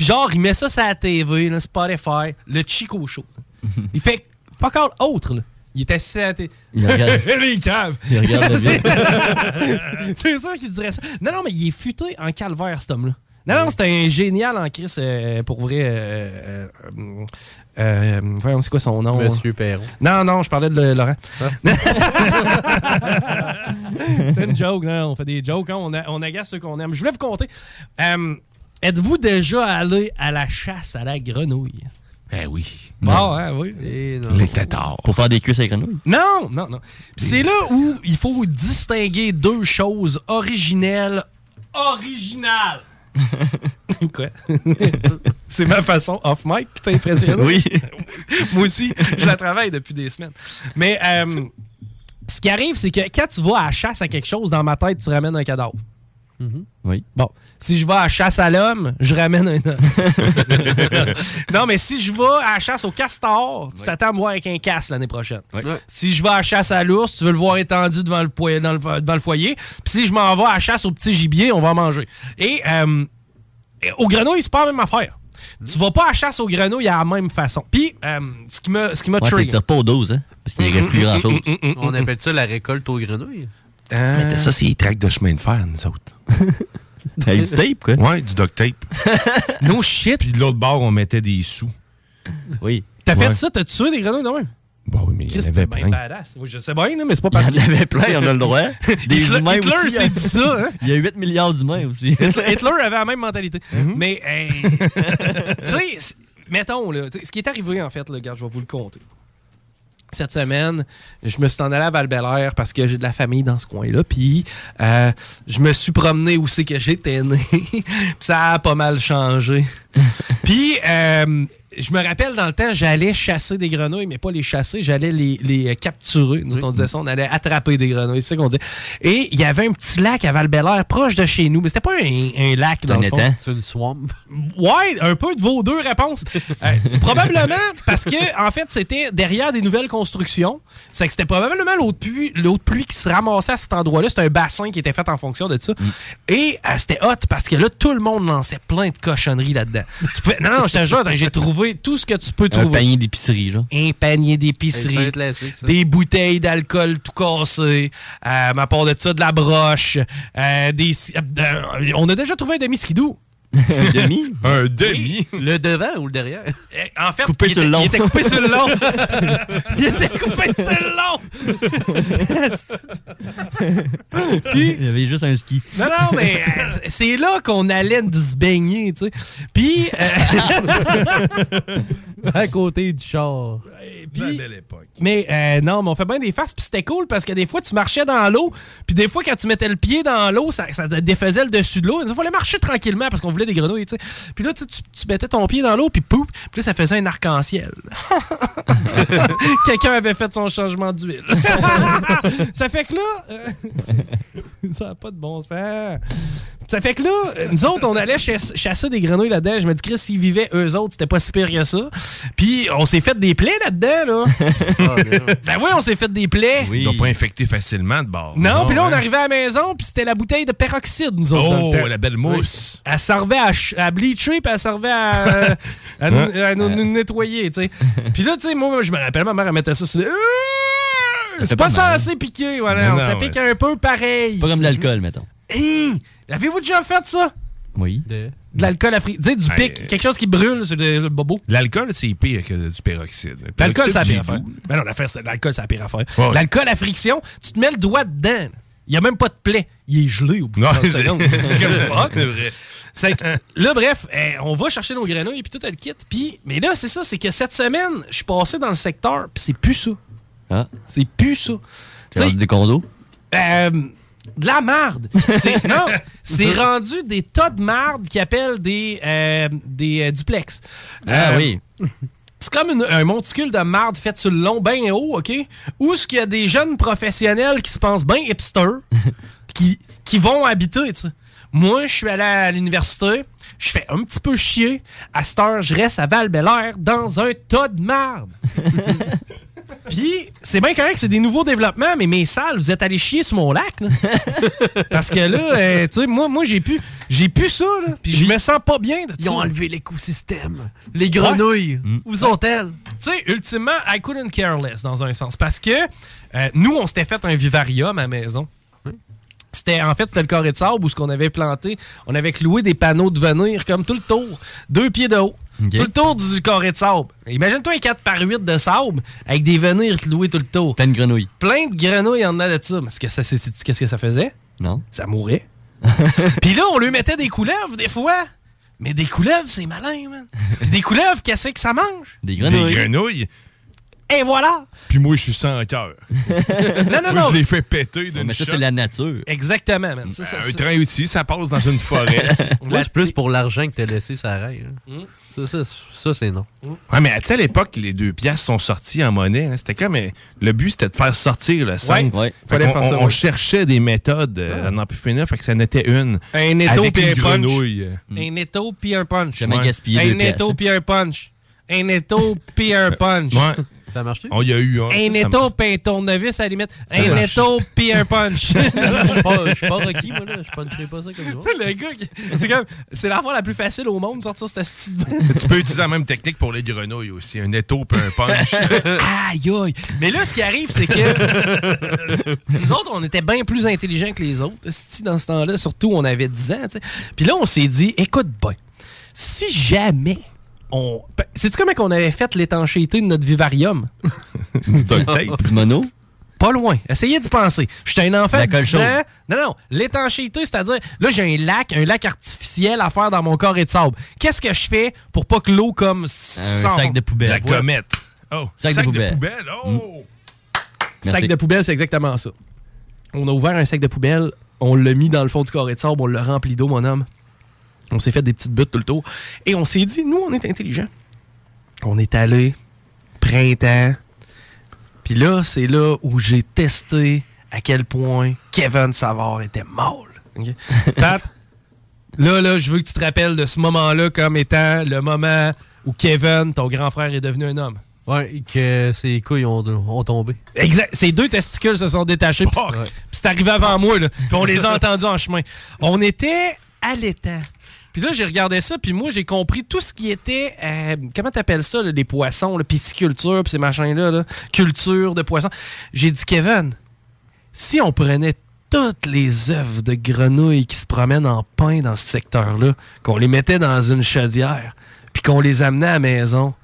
puis genre, il met ça sur la TV, là, Spotify, le Chico Show. Il fait fuck all autre, là. Il est assis à la télé. Il regarde- Les caves. Il regarde le c'est sûr qu'il dirait ça. Non, non, mais il est futé en calvaire, cet homme-là. Non, non, c'est un génial en Chris, euh, pour vrai. Euh, euh, euh, voyons, c'est quoi son nom? Monsieur Perron. Non, non, je parlais de Laurent. c'est une joke, non? On fait des jokes, hein, on, a- on agace ceux qu'on aime. Je voulais vous compter. euh, Êtes-vous déjà allé à la chasse à la grenouille? Ben oui. Ah, hein, oui. Les têtards. Pour faire des cuisses avec grenouilles. Non, non, non. Puis C'est là où il faut distinguer deux choses originelles. Originales! Quoi? C'est ma façon off-mic qui t'impressionne? Oui. Moi aussi, je la travaille depuis des semaines. Mais euh, ce qui arrive, c'est que quand tu vas à la chasse à quelque chose, dans ma tête, tu ramènes un cadavre. Oui. Bon, si je vais à la chasse à l'homme, je ramène un homme. non, mais si je vais à la chasse au castor, tu t'attends à me voir avec un casse l'année prochaine. Si je vais à la chasse à l'ours, tu veux le voir étendu devant le, poy- dans le, devant le foyer. Puis si je m'en vais à la chasse au petit gibier, on va en manger. Et, euh, et au grenouille, c'est pas la même affaire. Tu vas pas à la chasse aux grenouilles à la même façon. Puis, euh, ce qui m'a ce qui m'a Ouais, pas aux doses, hein? Parce qu'il ne reste plus grand-chose. On appelle ça la récolte aux grenouilles. Mais ça, c'est les tracts de chemin de fer, nous autres. Avec du tape, quoi? Ouais, du duct tape. no shit. Puis de l'autre bord, on mettait des sous. Oui. T'as fait Ouais. ça? T'as tué des grenouilles de même? Bon, oui, mais il y en avait bien plein. badass. Oui, je sais bien, mais c'est pas parce Il y en avait plein, on a le droit. Des Hitler- humains Hitler aussi. s'est dit ça, hein? Il y a 8 milliards d'humains aussi. Hitler avait la même mentalité. Mhm. Mais, hey, tu sais, mettons, là, ce qui est arrivé, en fait, là, regarde, je vais vous le compter. Cette semaine, je me suis en allé à val parce que j'ai de la famille dans ce coin-là. Puis, euh, je me suis promené où c'est que j'étais né. Ça a pas mal changé. Puis, euh, je me rappelle dans le temps, j'allais chasser des grenouilles, mais pas les chasser, j'allais les, les, euh, capturer. Nous, on disait ça, on allait attraper des grenouilles, c'est ça qu'on dit. Et il y avait un petit lac à val proche de chez nous, mais c'était pas un, un lac dans un le fond. étang? C'est une swamp. Ouais, un peu de vos deux réponses. Euh, probablement parce que, en fait, c'était derrière des nouvelles constructions. C'est que c'était probablement l'eau de pluie, l'eau de pluie qui se ramassait à cet endroit-là. C'était un bassin qui était fait en fonction de ça. Et euh, c'était hot parce que là, tout le monde lançait plein de cochonneries là-dedans. Tu Non, non, je te jure, j'ai trouvé tout ce que tu peux Un trouver. panier d'épicerie, là. Un panier d'épicerie. un. Des bouteilles d'alcool tout cassées. Euh, à part de ça, de la broche. euh, des, euh, on a déjà trouvé un demi-skidoo. Un demi? Un demi? Le devant ou le derrière? Eh, En fait, Coupé il, sur était, le long. il était coupé sur le long. il était coupé sur le long. Puis, Il y avait juste un ski. non, non, mais euh, c'est là qu'on allait se baigner, tu sais. Puis, euh, à côté du char. Puis- mais euh, non, mais on fait bien des farces, puis c'était cool parce que des fois, tu marchais dans l'eau, puis des fois, quand tu mettais le pied dans l'eau, ça, ça défaisait le dessus de l'eau. Il fallait marcher tranquillement parce qu'on voulait des grenouilles, tu sais. Puis là, tu mettais ton pied dans l'eau, puis pouf, puis là, ça faisait un arc-en-ciel. Quelqu'un avait fait son changement d'huile. ça fait que là, euh, ça n'a pas de bon sens. Ça fait que là, euh, nous autres, on allait chass- chasser des grenouilles là-dedans. Je me dis, Chris, s'ils vivaient eux autres, c'était pas si pire que ça. Puis, on s'est fait des plaies là-dedans, là. ben oui, on s'est fait des plaies. Ils n'ont pas infecté facilement de bord. Non, puis là, on hein? arrivait à la maison, puis c'était la bouteille de peroxyde, nous autres. dans Oh, le la belle mousse. Elle servait à, à bleacher, puis elle servait à, à nous, Hein? à nous- nous nettoyer, tu sais. Puis là, tu sais, moi, je me rappelle, ma mère, elle mettait ça sur le... fait C'est pas pas censé piquer, voilà. Non, ça pique ouais. un peu pareil. Pas comme de l'alcool, mettons. Hey! Avez-vous déjà fait ça? Oui. De, l'alcool à fri- Tu sais, du Hey, pic, quelque chose qui brûle sur le, le bobo. L'alcool, c'est pire que du peroxyde. Le L'alcool, peroxyde, c'est la j'ai pire affaire. Ben non, l'affaire, c'est- l'alcool, c'est la pire affaire. Ouais. L'alcool à friction, tu te mets le doigt dedans. Il n'y a même pas de plaie. Il est gelé au bout de Non, 30 c'est- comme fuck. c'est vrai. Que, là, bref, eh, on va chercher nos grenouilles puis tout le kit. Puis, mais là, c'est ça, c'est que cette semaine, je suis passé dans le secteur puis c'est plus ça. Ah. C'est plus ça. Tu rendu des condos? Euh, de la marde. C'est- non, c'est rendu des tas de marde qui appellent des, euh, des euh, duplex. Ah Euh, oui. C'est comme une- un monticule de marde fait sur le long, bien haut, OK? Où ce qu'il y a des jeunes professionnels qui se pensent bien hipster, qui, qui vont habiter, tu sais. Moi, je suis allé à l'université, je fais un petit peu chier. À cette heure, je reste à val dans un tas de marde. Puis, c'est bien correct, c'est des nouveaux développements, mais mes salles, vous êtes allés chier sur mon lac, là. Parce que là, euh, tu sais, moi, moi j'ai pu, j'ai pu ça, là. Puis je me sens pas bien de Ils ça. ont enlevé l'écosystème. Les grenouilles, où sont-elles? Tu sais, ultimement, I couldn't care less, dans un sens. Parce que euh, nous, on s'était fait un vivarium à la maison. C'était en fait c'était le carré de sable où ce qu'on avait planté, on avait cloué des panneaux de venir comme tout le tour, deux pieds de haut, Tout le tour du carré de sable. Imagine-toi un 4 par 8 de sable avec des venires cloués tout le tour. Plein de grenouilles. Plein de grenouilles en dedans de ça. Mais ce que ça, c'est- c'est- qu'est-ce que ça faisait? Non. Ça mourait. Puis là, on lui mettait des couleuvres des fois. Mais des couleuvres, c'est malin, man. Des couleuvres, qu'est-ce que ça mange? Des Des grenouilles. Et voilà! Puis moi, je suis sans cœur. Non, non, Moi, non. je l'ai fait péter d'une Mais ça, c'est la nature. Exactement, man. Ça, ça, Un ça- train aussi, ça passe dans une forêt. Moi, c'est plus pour l'argent que t'as laissé ça rail. Hmm? Ça, ça, ça, c'est non. Ouais, mais à l'époque, les deux pièces sont sorties en monnaie. hein. C'était comme. euh, Le but, c'était de faire sortir le 5. Ouais. Fallait faire ça, on, ouais. cherchait des méthodes euh, à n'en plus finir, fait que ça n'était une. Un étau puis une un punch. Un étau puis un punch. Un deux pièces. étau puis un punch. Un étau puis un punch. Ouais. Ça marche-tu? On y a eu un. Un étau puis un tournevis à la limite. Ça Un marche. étau puis un punch. Je suis pas, je suis pas Rocky, moi, là. Je puncherai pas ça comme ça. Le gars, qui- c'est comme, c'est la fois la plus facile au monde de sortir cette style. Tu peux utiliser la même technique pour les grenouilles aussi. Un étau puis un punch. Aïe aïe. Mais là, ce qui arrive, c'est que nous autres, on était bien plus intelligents que les autres, dans ce temps-là. Surtout, on avait 10 ans, tu sais. Puis là, on s'est dit, écoute bien, si jamais on... C'est-tu comment qu'on avait fait l'étanchéité de notre vivarium? du duct tape. Du mono? Pas loin. Essayez d'y penser. J'étais un enfant La de colle 10 ans. chaude. Non, non. L'étanchéité, c'est-à-dire, là, j'ai un lac, un lac artificiel à faire dans mon carré de sable. Qu'est-ce que je fais pour pas que l'eau comme... Un sac de poubelle. La comète. Oh, Sac de poubelle. Oh! Merci. Sac de poubelle, c'est exactement ça. On a ouvert un sac de poubelle, on l'a mis dans le fond du carré de sable, on l'a rempli d'eau, mon homme. On s'est fait des petites buttes tout le tour. Et on s'est dit, nous, on est intelligents. On est allé, printemps. Puis là, c'est là où j'ai testé à quel point Kevin Savard était mâle. OK? Pat, là, là, je veux que tu te rappelles de ce moment-là comme étant le moment où Kevin, ton grand frère, est devenu un homme. Ouais, que ses couilles ont, ont tombé. Exact. Ces deux testicules se sont détachés. Puis c'est arrivé avant moi. Là. Puis on les a entendus en chemin. On était à l'étang. Puis là, j'ai regardé ça, puis moi, j'ai compris tout ce qui était... euh, comment t'appelles ça, les poissons, la pisciculture, puis ces machins-là, là, culture de poissons. J'ai dit, Kevin, si on prenait toutes les œufs de grenouilles qui se promènent en pain dans ce secteur-là, qu'on les mettait dans une chaudière, puis qu'on les amenait à la maison,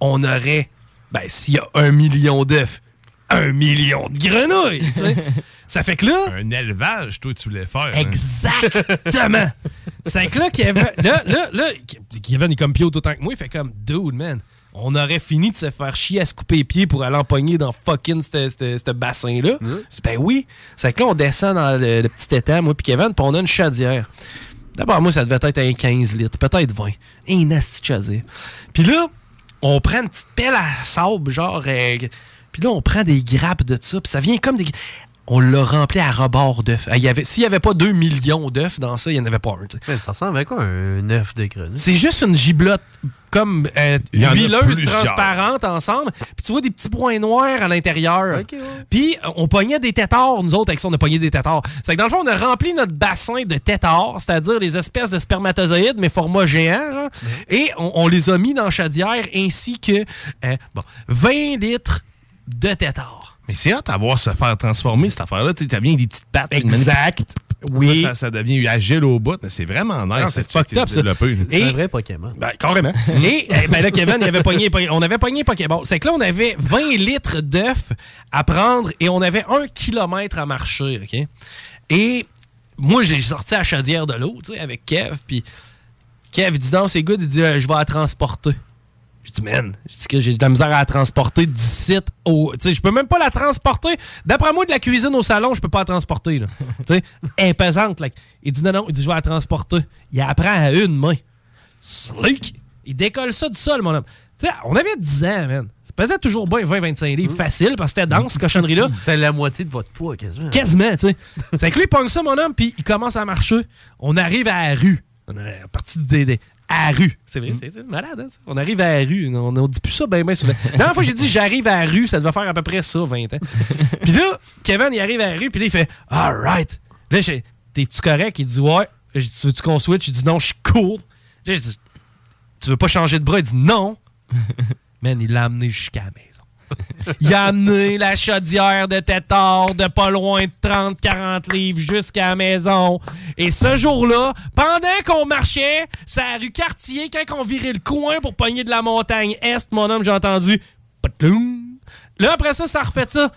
on aurait, ben, s'il y a un million d'œufs, un million de grenouilles. Ça fait que là... Un élevage, toi, tu voulais faire. Exactement! C'est que là, Kevin, là, là, là, Kevin est comme Pio autant que moi, il fait comme, dude, man, on aurait fini de se faire chier à se couper les pieds pour aller empoigner dans fucking ce- bassin-là. Je dis, ben oui. C'est que là, on descend dans le, le petit étang, moi puis Kevin, puis on a une chaudière. D'abord, moi, ça devait être un 15 litres, peut-être 20. Un nasty chaudière. Puis là, on prend une petite pelle à sable, genre, euh, puis là, on prend des grappes de ça, puis ça vient comme des... On l'a rempli à rebord d'œufs. Il y avait- S'il n'y avait pas 2 millions d'œufs dans ça, il n'y en avait pas un. sais. ça ressemble à quoi un œuf de grenouille? C'est juste une giblotte comme euh, huileuse, transparente ensemble. Puis tu vois des petits points noirs à l'intérieur. Puis euh, on pognait des tétards, nous autres, avec ça, on a pogné des tétards. C'est que dans le fond, on a rempli notre bassin de tétards, c'est-à-dire les espèces de spermatozoïdes, mais format géant, genre. Et on, on les a mis dans la chaudière ainsi que euh, bon, 20 litres de tétards. Mais c'est hâte à voir se faire transformer, cette affaire-là. Tu t'as bien des petites pattes. Exact. Oui. Ça, ça devient agile au bout. mais C'est vraiment nice. C'est fucked up, ça. développé. Et- un vrai Pokémon. Ben, carrément. Et eh, ben là, Kevin, il avait pogné, on avait pogné Pokéball. C'est que là, on avait 20 litres d'œufs à prendre et on avait un kilomètre à marcher, OK? Et moi, j'ai sorti à la chaudière de l'eau, tu sais, avec Kev, puis Kev, il dit non, c'est good, il dit, euh, je vais la transporter. Je dis, man, je dis que j'ai de la misère à la transporter d'ici au. Tu sais, je peux même pas la transporter. D'après moi, de la cuisine au salon, je peux pas la transporter, là. tu sais, elle est pesante, là. Il dit, non, non, il dit, je vais la transporter. Il apprend à une main. Slick! Il décolle ça du sol, mon homme. Tu sais, on avait 10 ans, man. Ça pesait toujours bien 20-25 livres. Facile, parce que c'était dense, cette cochonnerie-là. C'est la moitié de votre poids, quasiment. Quasiment, tu sais. C'est que lui, il pogne ça, mon homme, puis il commence à marcher. On arrive à la rue. On est parti du DD. À la rue. C'est vrai, c'est malade, hein, ça. On arrive à la rue. On, on dit plus ça bien, bien souvent. La dernière fois j'ai dit j'arrive à la rue, ça devait faire à peu près ça, 20 ans. Puis là, Kevin, il arrive à la rue, puis là, il fait All right. Là, j'ai T'es-tu correct? Il dit Ouais. J'ai dit veux-tu qu'on switch? Il dit Non, je suis cool. Là, j'ai dit Tu veux pas changer de bras? Il dit Non. Man, il l'a amené jusqu'à la maison. Il a amené la chaudière de tétard de pas loin de 30-40 livres jusqu'à la maison. Et ce jour-là, pendant qu'on marchait, c'est la rue Cartier, quand on virait le coin pour pogner de la montagne Est, mon homme, j'ai entendu. Là, après ça, ça a refait ça.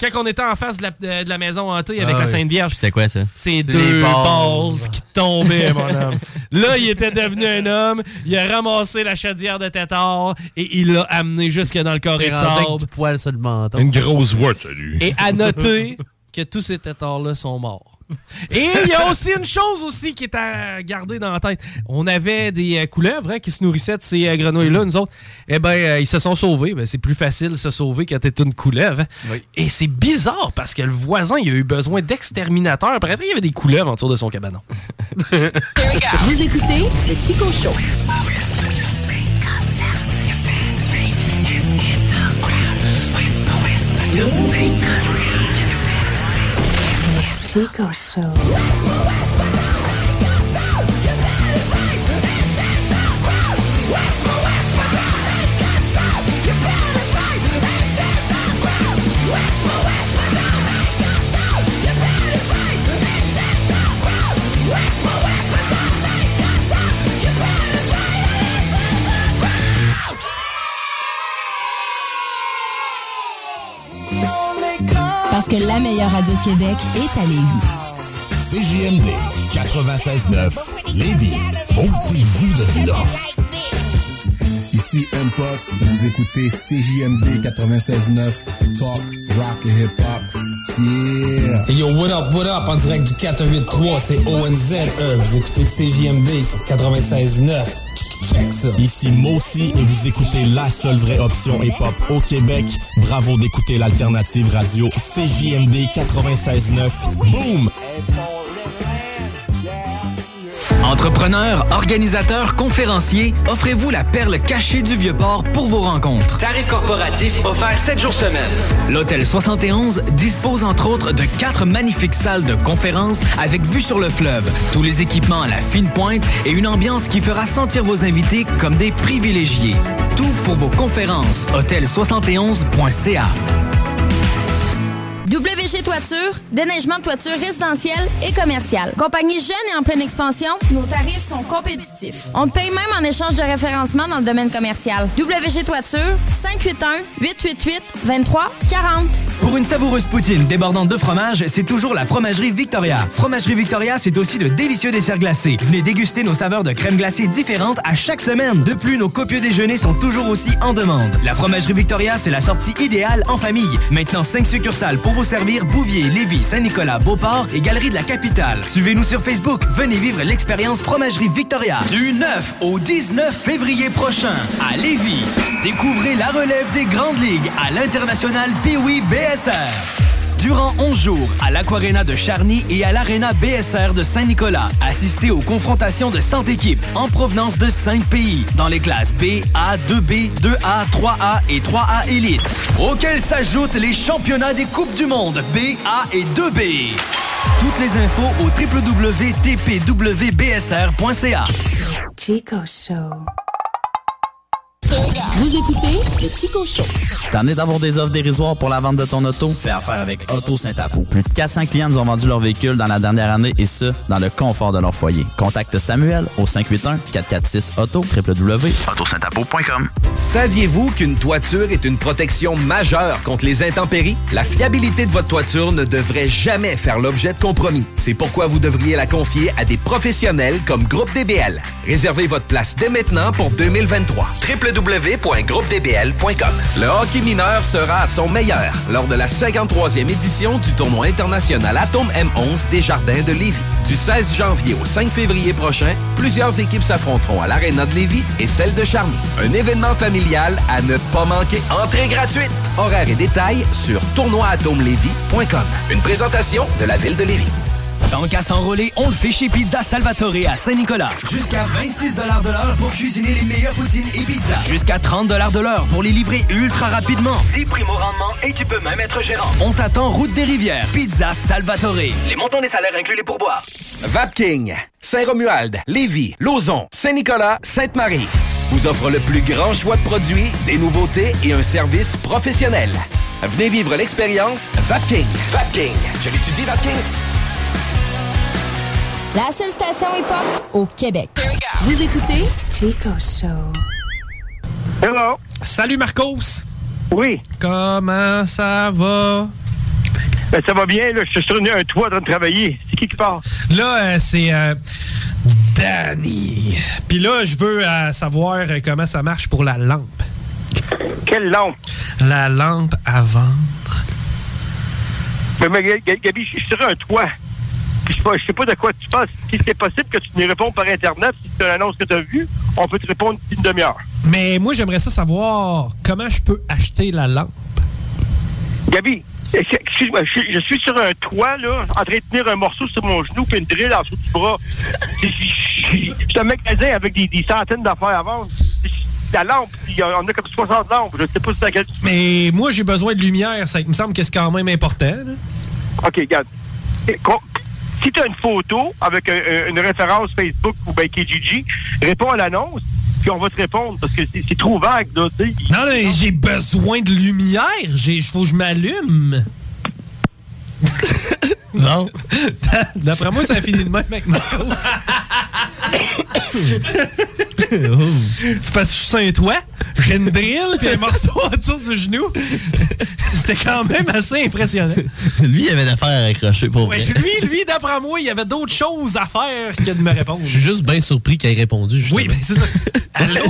Quand on était en face de la, de- la maison hantée avec Ah la. Sainte Vierge. C'était quoi ça? C'est C'est deux les balles qui tombaient, mon homme. Là, il était devenu un homme. Il a ramassé la chaudière de tétard et il l'a amené jusque dans le T'es de avec sable. du poil sur le menton. Une grosse voix, salut. Et à noter que tous ces tétards-là sont morts. Et il y a aussi une chose aussi qui est à garder dans la tête. On avait des euh, couleuvres hein, qui se nourrissaient de ces euh, grenouilles-là, nous autres. Eh bien, euh, ils se sont sauvés. Ben, c'est plus facile de se sauver quand t'es une couleuvre. hein. Et c'est bizarre parce que le voisin, il a eu besoin d'exterminateurs. Après, il y avait des couleuvres autour de son cabanon. Vous écoutez le Chico Show. Chico Show. Parce que la meilleure radio de Québec est à Lévis. CJMD 96.9 Lévis. Ôtez-vous de là. Ici M-Post, vous écoutez CJMD 96.9, Talk, Rock et Hip Hop. Yeah. Hey yo, what up, what up, en direct du 483, c'est ONZ. Euh, vous écoutez CJMD sur 96.9. Ici Mossy et vous écoutez la seule vraie option hip-hop au Québec. Bravo d'écouter l'alternative radio CJMD 96.9. Boom! Entrepreneurs, organisateurs, conférenciers, offrez-vous la perle cachée du Vieux-Port pour vos rencontres. Tarif corporatif offert 7 jours semaine. L'Hôtel 71 dispose entre autres de quatre magnifiques salles de conférences avec vue sur le fleuve, tous les équipements à la fine pointe et une ambiance qui fera sentir vos invités comme des privilégiés. Tout pour vos conférences. Hôtel71.ca. WG Toiture, déneigement de toiture résidentielle et commerciale. Compagnie jeune et en pleine expansion, nos tarifs sont compétitifs. On paye même en échange de référencement dans le domaine commercial. WG Toiture, 581-888-2340. Pour une savoureuse poutine débordante de fromage, c'est toujours la Fromagerie Victoria. Fromagerie Victoria, c'est aussi de délicieux desserts glacés. Venez déguster nos saveurs de crème glacée différentes à chaque semaine. De plus, nos copieux déjeuners sont toujours aussi en demande. La Fromagerie Victoria, c'est la sortie idéale en famille. Maintenant, 5 succursales pour servir Bouvier, Lévis, Saint-Nicolas, Beauport et Galerie de la Capitale. Suivez-nous sur Facebook. Venez vivre l'expérience Fromagerie Victoria. Du 9 au 19 février prochain à Lévis. Découvrez la relève des grandes ligues à l'international Pee-Wee BSR. Durant 11 jours, à l'Aquarena de Charny et à l'Arena BSR de Saint-Nicolas, assistez aux confrontations de 100 équipes en provenance de 5 pays, dans les classes B, A, 2B, 2A, 3A et 3A Elite, auxquels s'ajoutent les championnats des Coupes du Monde B, A et 2B. Toutes les infos au www.tpwbsr.ca. Chico Show. Vous écoutez le Chico Show. T'en es d'avoir des offres dérisoires pour la vente de ton auto? Fais affaire avec Auto Saint-Apo. Plus de 400 clients nous ont vendu leur véhicule dans la dernière année et ce, dans le confort de leur foyer. Contacte Samuel au 581-446-AUTO, www.autosaintapo.com. Saviez-vous qu'une toiture est une protection majeure contre les intempéries? La fiabilité de votre toiture ne devrait jamais faire l'objet de compromis. C'est pourquoi vous devriez la confier à des professionnels comme Groupe DBL. Réservez votre place dès maintenant pour 2023. www.groupedbl.com Le hockey mineur sera à son meilleur lors de la 53e édition du tournoi international Atome M11 des Jardins de Lévis. Du 16 janvier au 5 février prochain, plusieurs équipes s'affronteront à l'Arena de Lévis et celle de Charny. Un événement familial à ne pas manquer. Entrée gratuite. Horaires et détails sur tournoi-atomelévis.com. Une présentation de la ville de Lévis. Tant qu'à s'enrôler, on le fait chez Pizza Salvatore à Saint-Nicolas. Jusqu'à 26 de l'heure pour cuisiner les meilleures poutines et pizzas. Jusqu'à 30 de l'heure pour les livrer ultra rapidement. 10 primo rendement et tu peux même être gérant. On t'attend route des rivières. Pizza Salvatore. Les montants des salaires inclus les pourboires. Vapking, Saint-Romuald, Lévis, Lauson, Saint-Nicolas, Sainte-Marie vous offre le plus grand choix de produits, des nouveautés et un service professionnel. Venez vivre l'expérience Vapking. Vapking. Je l'étudie, Vapking. La seule station hip-hop au Québec. Vous écoutez Chico Show. Hello. Salut Marcos. Oui. Comment ça va? Ben, ça va bien, là. Je suis sur un toit en train de travailler. C'est qui qui part? Là, euh, c'est euh, Danny. Puis là, je veux euh, savoir comment ça marche pour la lampe. Quelle lampe? La lampe à vendre. Mais, mais, Ga- Gabi, je suis sur un toit. Puis je sais pas- je sais pas de quoi tu penses. Si c'est possible que tu nous répondes par Internet, si c'est une annonce que tu as vue, on peut te répondre une demi-heure. Mais moi, j'aimerais ça savoir comment je peux acheter la lampe. Gabi, excuse-moi, je, suis- je suis sur un toit, là, en train de tenir un morceau sur mon genou puis une drill en dessous du bras. C'est un magasin avec des, des centaines d'affaires à vendre. La lampe, il y en a comme 60 lampes. Je sais pas si c'est laquelle tu Mais moi, j'ai besoin de lumière. Ça il me semble que c'est quand même important. là. OK, regarde. Si tu as une photo avec un- un- une référence Facebook ou ben Kijiji, réponds à l'annonce, puis on va te répondre parce que c'est trop vague, là, tu sais. Non, non, j'ai besoin de lumière. Il faut que je m'allume. non. D'après moi, ça a fini de même avec Marcos. c'est parce que je suis sur un toit, j'ai une drill puis un morceau en dessous du genou. C'était quand même assez impressionnant. Lui, il avait d'affaires à accrocher pour Ouais, vrai. lui, lui, d'après moi, il y avait d'autres choses à faire que de me répondre. Je suis juste bien surpris qu'il ait répondu. justement. Oui, ben c'est ça. Allô?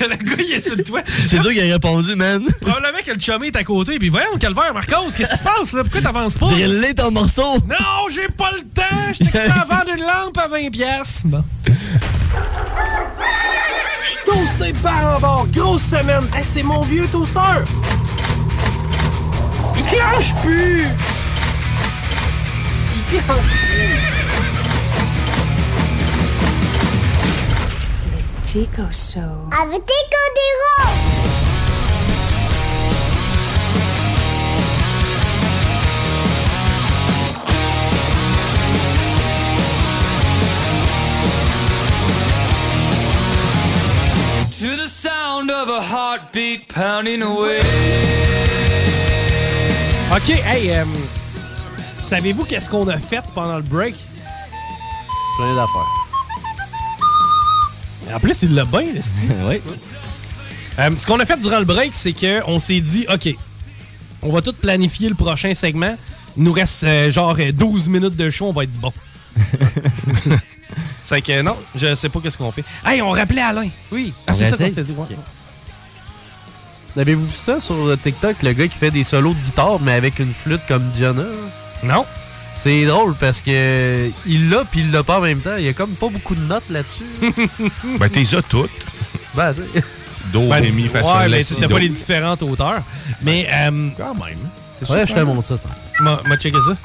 le gars, il est sur le toit. C'est toi qui as répondu, man. Probablement que le chumé est à côté, puis voyons, calvaire, Marcos, qu'est-ce qui se passe, là? Pourquoi t'avances pas? Driller ton morceau. Non, j'ai pas le temps! J'étais à vendre une lampe à 20 pièces. Bon. Je toasté par en bord. Grosse semaine. Hey, c'est mon vieux toaster. Il clenche plus. Il clenche plus. Chico Show. Avec Chico Diro. Of a heartbeat pounding away. OK, hey, euh, savez-vous qu'est-ce qu'on a fait pendant le break? Plein d'affaires. En plus, il l'a bien, le style. oui. Euh, ce qu'on a fait durant le break, c'est qu'on s'est dit, OK, on va tout planifier le prochain segment. Il nous reste euh, genre euh, 12 minutes de show, on va être bon. c'est que non, je sais pas qu'est-ce qu'on fait. Hey, on rappelait Alain. Oui. Ah, c'est ça qu'on s'était dit. ouais. Avez-vous vu ça sur TikTok, le gars qui fait des solos de guitare, mais avec une flûte comme Diana? Non. C'est drôle parce que il l'a puis il l'a pas en même temps. Il y a comme pas beaucoup de notes là-dessus. Ben, t'es ça toutes. Ben, c'est- Do, Ben, ré, mi, fa, sol, ouais, la, mais c'était pas les différentes hauteurs. Mais euh, quand même. Ouais, je te montre ça. M'a m'a checké ça.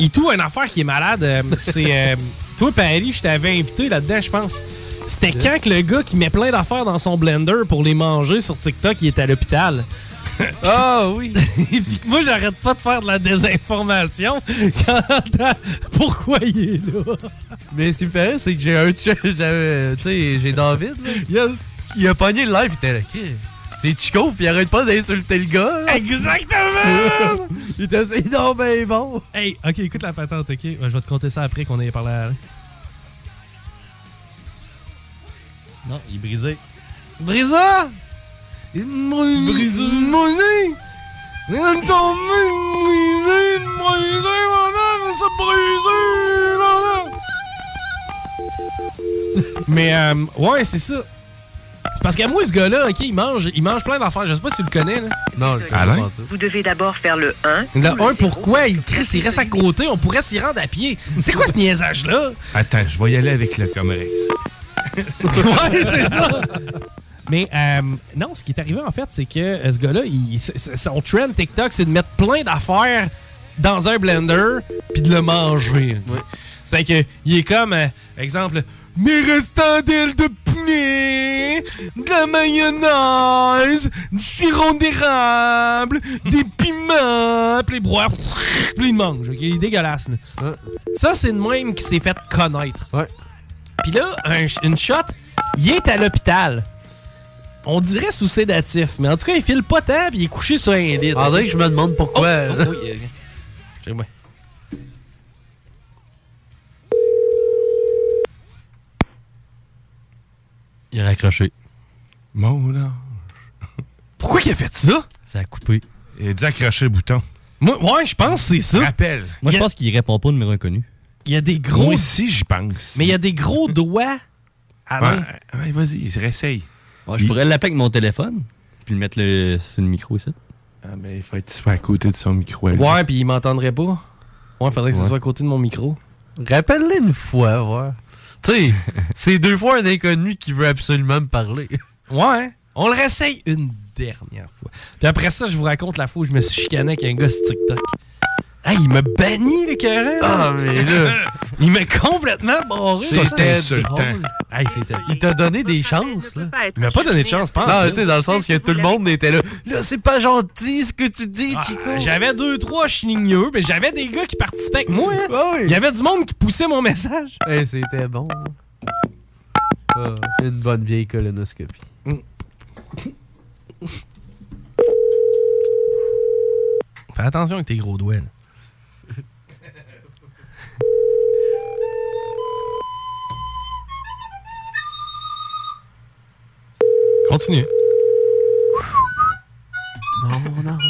Et tout, une affaire qui est malade, euh, c'est. euh, toi, Paris, je t'avais invité là-dedans, je pense. C'était quand que le gars qui met plein d'affaires dans son blender pour les manger sur TikTok, il est à l'hôpital? Ah oui! Puis moi, j'arrête pas de faire de la désinformation. Pourquoi il est là? Mais ce qui me fait c'est que j'ai un Tu sais, j'ai David, là. Il a pogné le live, il était là. Chris, C'est Chico, puis il arrête pas d'insulter le gars. là. Exactement! il était donc ben bon. Hey, ok, écoute la patente, ok? Je vais te compter ça après qu'on ait parlé à Non, il est brisé. Brisa! Brisa! Monnaie! Brisé, brisé, brisé, mon âme, ça brisé, mon âme. Mais, euh, ouais, c'est ça. C'est parce qu'à moi, ce gars-là, OK, il mange, il mange plein d'affaires. Je sais pas si tu le connais, là. Non, Alain? Vous devez d'abord faire le 1. Le 1, pourquoi? Il crie, il reste à côté. On pourrait s'y rendre à pied. C'est quoi ce niaisage-là? Attends, je vais y aller avec le Comerex. Ouais, c'est ça. Mais euh, non, ce qui est arrivé en fait, c'est que euh, ce gars-là, son trend TikTok, c'est de mettre plein d'affaires dans un blender puis de le manger. C'est que il est comme, euh, exemple, mes restants d'ailes de poulet, de la mayonnaise, du sirop d'érable, des piments, puis les broie, puis il mange. ok? Il est dégueulasse. là. Ça, c'est le même qui s'est fait connaître. Puis là, un ch- une shot, il est à l'hôpital. On dirait sous sédatif, mais en tout cas, il file pas tant, puis il est couché sur un lit. On dirait que je me demande pourquoi. Oh, oh, oui, euh, check-moi. Il a raccroché. Mon ange. Pourquoi il a fait ça? Ça a coupé. Il a dû accrocher le bouton. Moi, ouais, je pense que c'est ça. Rappel. Moi, je pense qu'il répond pas au numéro inconnu. Il y a des gros. Moi aussi, j'y pense. Mais il y a des gros doigts. Alain. Ouais, ouais, vas-y, réessaye. Ouais, je pourrais l'appeler avec mon téléphone, puis le mettre le- sur le micro ici. Ah, ben, il faut être soit à côté de son micro. à lui. Ouais, puis il m'entendrait pas. Ouais, faudrait que ça Ouais. soit à côté de mon micro. Rappelle-le une fois, ouais. Tu sais, c'est deux fois un inconnu qui veut absolument me parler. Ouais. On le réessaye une dernière fois. Puis après ça, je vous raconte la fois où je me suis chicané avec un gars sur TikTok. Hey, il m'a banni, le carré. Ah, mais là. il m'a complètement barré. C'était insultant. drôle. Hey, c'était. Il t'a donné des chances, là. Il m'a pas donné de chance, pas. Non, tu sais, dans le sens que tout le monde était là. Là, c'est pas gentil ce que tu dis, Ah, Chico. J'avais deux, trois chinigneux, mais j'avais des gars qui participaient avec moi. hein. Ah oui. Il y avait du monde qui poussait mon message. Hey, c'était bon. Ah, une bonne vieille colonoscopie. Fais attention avec tes gros doigts. là. Continue. Mon ange.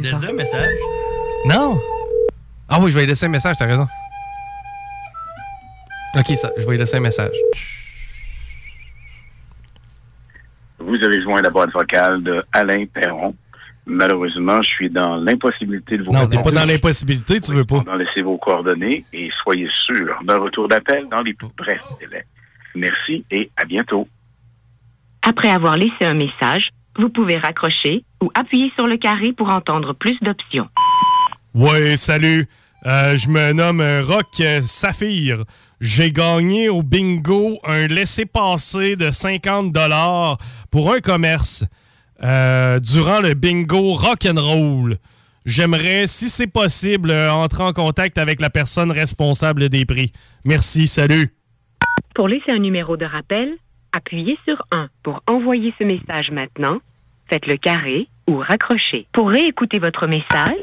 Laisse un message. Non. Ah oui, je vais lui laisser un message, t'as raison. Ok, ça, je vais lui laisser un message. Vous avez joint la boîte vocale de Alain Perron. Malheureusement, je suis dans l'impossibilité de vous Non, t'es pas dans l'impossibilité, tu veux pas. Laissez vos coordonnées et soyez sûr d'un retour d'appel dans les plus brefs délais. Merci et à bientôt. Après avoir laissé un message, vous pouvez raccrocher ou appuyer sur le carré pour entendre plus d'options. Ouais, salut. Euh, je me nomme euh, Rock Saphir. J'ai gagné au bingo un laissez-passer de 50 dollars pour un commerce euh, durant le bingo rock'n'roll. J'aimerais, si c'est possible, entrer en contact avec la personne responsable des prix. Merci, salut. Pour laisser un numéro de rappel, appuyez sur 1. Pour envoyer ce message maintenant, faites le carré ou raccrochez. Pour réécouter votre message,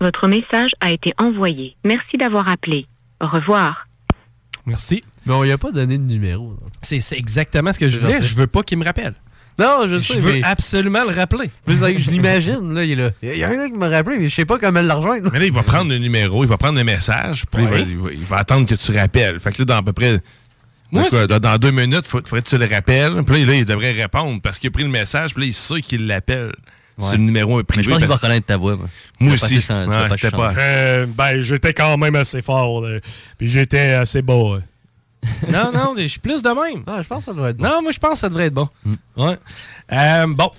votre message a été envoyé. Merci d'avoir appelé. Au revoir. Merci. Mais on lui a pas donné de numéro. C'est c'est exactement ce que je voulais. Je veux pas qu'il me rappelle. Non, je Je sais, veux mais- absolument le rappeler. Je l'imagine, là, il est là. Il y a un gars qui m'a rappelé, mais je sais pas comment le rejoindre. Mais là, il va prendre le numéro, il va prendre le message, puis il, va, il va- il va attendre que tu rappelles. Fait que là, dans à peu près. Moi, dans, quoi, deux minutes, il faudrait que tu le rappelles. Puis là, il devrait répondre parce qu'il a pris le message, puis là, il sait qu'il l'appelle. C'est le numéro privé. Mais je pense qu'il va reconnaître ta voix. Moi, Moi aussi. sans- pas pas- Euh, ben, j'étais quand même assez fort. là. Puis j'étais assez beau. non, non, je suis plus de même. Ah, je pense que ça doit être bon. Non, moi, je pense que ça devrait être bon. Ouais. Euh, bon.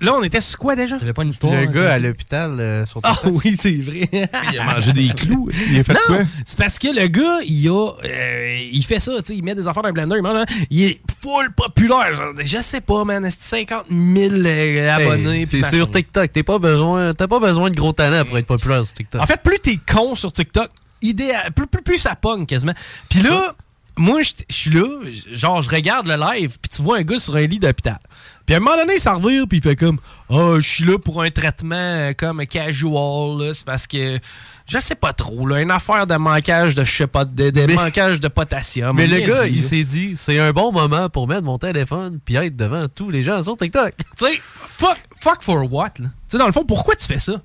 Là, on était sur quoi déjà? T'avais pas une histoire? Le hein, gars à l'hôpital euh, sur Ah oui, c'est vrai. Il a mangé des clous. Il a fait non, quoi? c'est parce que le gars, il a, euh, il fait ça, tu sais, il met des affaires dans un blender, il, mange, hein. il est full populaire. genre, je sais pas, man, c'est 50 000 euh, abonnés. Hey, c'est sur. TikTok. T'as pas besoin, t'as pas besoin de gros talent pour être populaire sur TikTok. En fait, plus t'es con sur TikTok, idéal, plus, plus, plus ça pogne quasiment. Puis là, moi, je je suis là, genre, je regarde le live, puis tu vois un gars sur un lit d'hôpital. Puis à un moment donné, il s'en revire, puis il fait comme Ah, je suis là pour un traitement comme casual, c'est parce que je sais pas trop, là, une affaire de manquage de, je sais pas, de, de manquage de potassium. mais le gars, il s'est dit, c'est un bon moment pour mettre mon téléphone puis être devant tous les gens sur TikTok. Tu sais, fuck, fuck for what, là? Tu sais, dans le fond, pourquoi tu fais ça?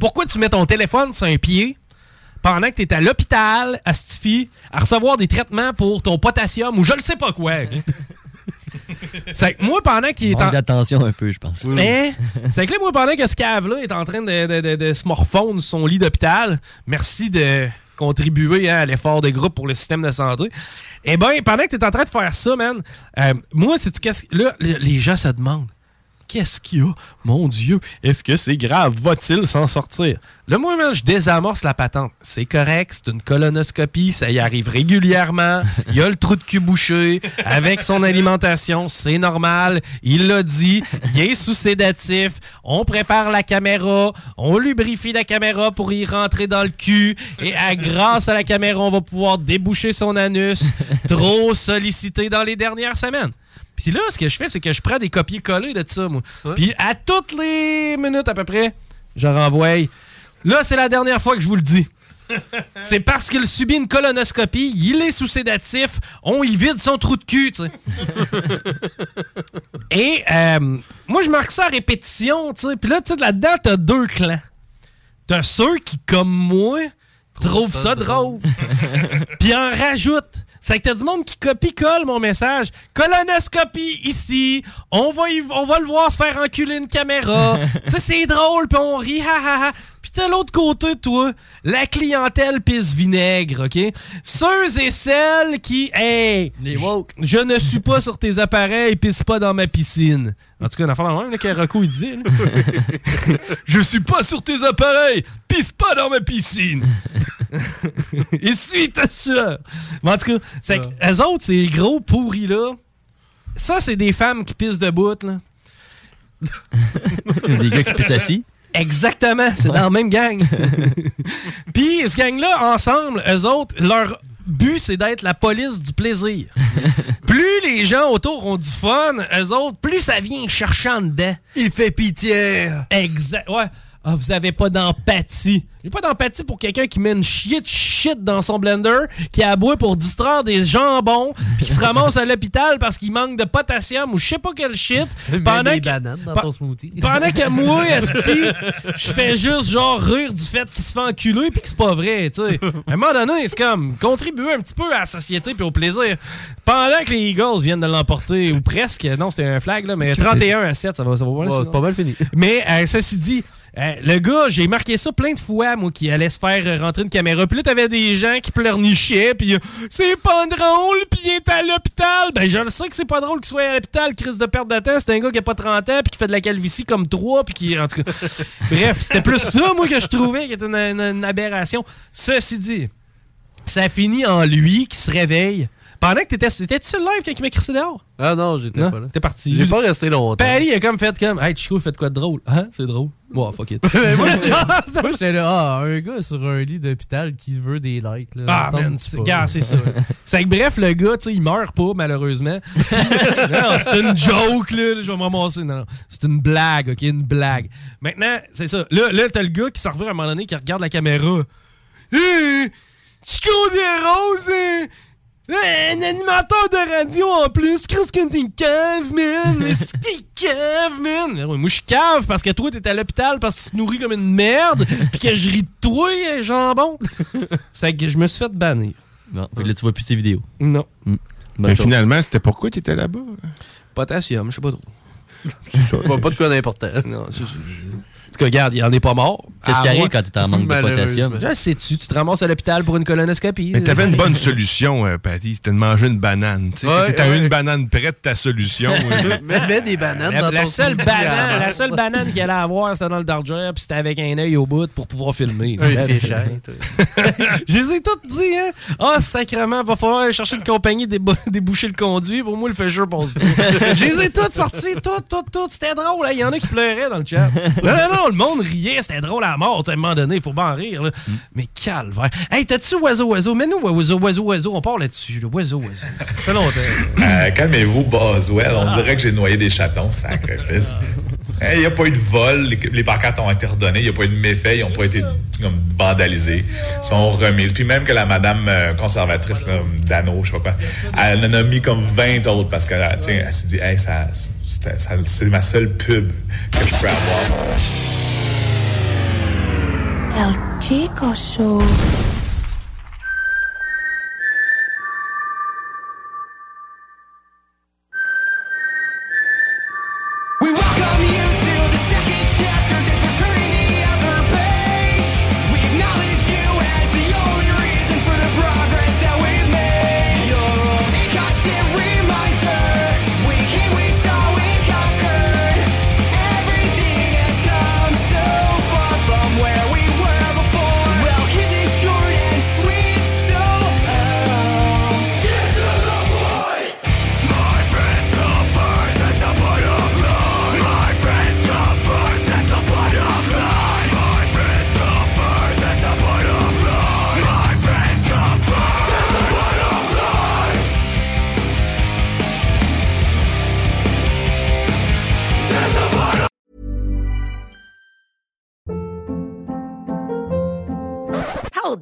Pourquoi tu mets ton téléphone sur un pied pendant que tu es à l'hôpital, à Stifi, à recevoir des traitements pour ton potassium ou je ne sais pas quoi? C'est que moi, pendant qu'il est Manque en. d'attention un peu, je pense. Mais, c'est que là, moi, pendant que ce cave-là est en train de, de, de- de se morfondre sur son lit d'hôpital, merci de contribuer hein, à l'effort de groupe pour le système de santé. Eh bien, pendant que tu es en train de faire ça, man, euh, moi, c'est qu'est-ce que- Là, le- les gens se demandent. Qu'est-ce qu'il y a? Mon Dieu, est-ce que c'est grave? Va-t-il s'en sortir? Là, moi, je désamorce la patente. C'est correct, c'est une colonoscopie, ça y arrive régulièrement. Il y a le trou de cul bouché avec son alimentation, c'est normal. Il l'a dit, il est sous sédatif. On prépare la caméra, on lubrifie la caméra pour y rentrer dans le cul. Et à, grâce à la caméra, on va pouvoir déboucher son anus, trop sollicité dans les dernières semaines. Puis là, ce que je fais, c'est que je prends des copier-coller de ça, moi. Puis à toutes les minutes à peu près, je renvoie. Là, c'est la dernière fois que je vous le dis. C'est parce qu'il subit une colonoscopie, il est sous sédatif, on y vide son trou de cul, tu sais. Et euh, moi, je marque ça à répétition, tu sais. Puis là, tu sais, là-dedans, t'as deux clans. T'as ceux qui, comme moi, trouvent ça, drôle. Puis en rajoute. C'est que t'as du monde qui copie-colle mon message. Colonoscopie ici. On va, y- on va le voir se faire enculer une caméra. tu sais, c'est drôle, puis on rit, ha ha ha. Puis t'as l'autre côté, toi, la clientèle pisse vinaigre, OK? Ceux et celles qui, hey, Les woke. je ne suis pas sur tes appareils, pisse pas dans ma piscine. En tout cas, une affaire dans le même là, que Rocco, il disait. là. je suis pas sur tes appareils, pisse pas dans ma piscine. Essuie ta sueur. Mais en tout cas, c'est que eux autres, ces gros pourris là, ça, c'est des femmes qui pissent debout, là. Des gars qui pissent assis. Exactement, c'est dans la même gang. Puis, ce gang-là, ensemble, eux autres, leur but, c'est d'être la police du plaisir. plus les gens autour ont du fun, eux autres, plus ça vient chercher en dedans. Il fait pitié. Exact. Ouais. Ah, vous avez pas d'empathie. J'ai pas d'empathie pour quelqu'un qui met une de shit dans son blender, qui aboie pour distraire des jambons, puis qui se ramasse à l'hôpital parce qu'il manque de potassium ou je sais pas quel shit. Pendant des que- bananes dans ton smoothie. Pendant que moi, esti, je fais juste genre rire du fait qu'il se fait enculer puis que c'est pas vrai, tu sais. À un moment donné, c'est comme contribuer un petit peu à la société puis au plaisir. Pendant que les Eagles viennent de l'emporter, ou presque, non, c'était un flag, là, mais 31 à 7, ça va, ça va Ouais, c'est pas mal fini. Mais euh, ceci dit, euh, le gars, j'ai marqué ça plein de fois, moi, qui allait se faire rentrer une caméra. Puis là, t'avais des gens qui pleurnichaient, puis euh, c'est pas drôle, puis il est à l'hôpital. Ben, je le sais que c'est pas drôle qu'il soit à l'hôpital, crise de perte de temps. C'est un gars qui a pas 30 ans, puis qui fait de la calvitie comme trois, puis qui, en tout cas. Bref, c'était plus ça, moi, que je trouvais qui était une, une- une aberration. Ceci dit, ça finit en lui qui se réveille. Pendant que t'étais. T'étais-tu sur le live quand il m'a crissé dehors? Ah non, j'étais pas là. T'es parti. J'ai pas resté longtemps. Paris a comme fait comme Hey Chico, faites quoi de drôle? Hein? C'est drôle. Bon, fuck it. moi, moi, j'étais là, ah, un gars sur un lit d'hôpital qui veut des likes. Là. Ah, man, c'est ça. c'est que bref, le gars, tu sais, il meurt pas, malheureusement. non, c'est une joke, là. Je vais me ramasser. Non. C'est une blague, OK? Une blague. Maintenant, c'est ça. Là, là t'as le gars qui s'en revient à un moment donné, qui regarde la caméra. Chico des roses, un animateur de radio en plus, qu'est-ce que t'es cave, man? Est-ce que t'es cave, man? Mais ouais, Moi, je suis cave parce que toi, t'es à l'hôpital parce que tu te nourris comme une merde, pis que je ris de toi, jambon. C'est que je me suis fait bannir. Bon, fait que là, tu vois plus ces vidéos. Non. Mais finalement, c'était pourquoi tu étais là-bas? Potassium, je sais pas trop. C'est ça. Pas, pas de quoi d'important. Non, je- cas, regarde, il en est pas mort. Qu'est-ce qui arrive quand t'es en manque de potassium? Je sais-tu, tu te ramasses à l'hôpital pour une colonoscopie? Mais t'avais une bonne solution, euh, Patty, c'était de manger une banane. Tu Ouais, ouais. une banane prête, ta solution. euh, mets, mets des bananes La, dans la ton seule banane, la seule banane qu'il allait avoir, c'était dans le Dodger, puis c'était avec un œil au bout pour pouvoir filmer. Je les ai toutes dit, hein. Ah, sacrément, va falloir aller chercher une compagnie, débo- déboucher le conduit. Pour moi, le passe pas. Je les ai toutes sorties, toutes, toutes, toutes. C'était drôle, hein. Il y en a qui pleuraient dans le chat. Non, non, non, le monde riait, c'était drôle à mort. À un moment donné, il faut bien en rire, là. Mais calvaire. Hey, t'as-tu oiseau, oiseau? Mets-nous oiseau, oiseau, oiseau. On part là-dessus, là. Oiseau, oiseau. Ça fait longtemps. Euh, Calmez-vous, Boswell. On dirait que j'ai noyé des chatons, sacrifice. Il n'y a pas eu de vol. Les, les pancartes ont été redonnées. Il n'y a pas eu de méfaits. Ils n'ont pas été comme, vandalisés. Ils sont remises. Puis même que la madame euh, conservatrice, là, Dano, je sais pas quoi, elle en a mis comme 20 autres parce qu'elle elle s'est dit, hey, ça- c'est ma seule pub que je peux avoir. El Chico Show.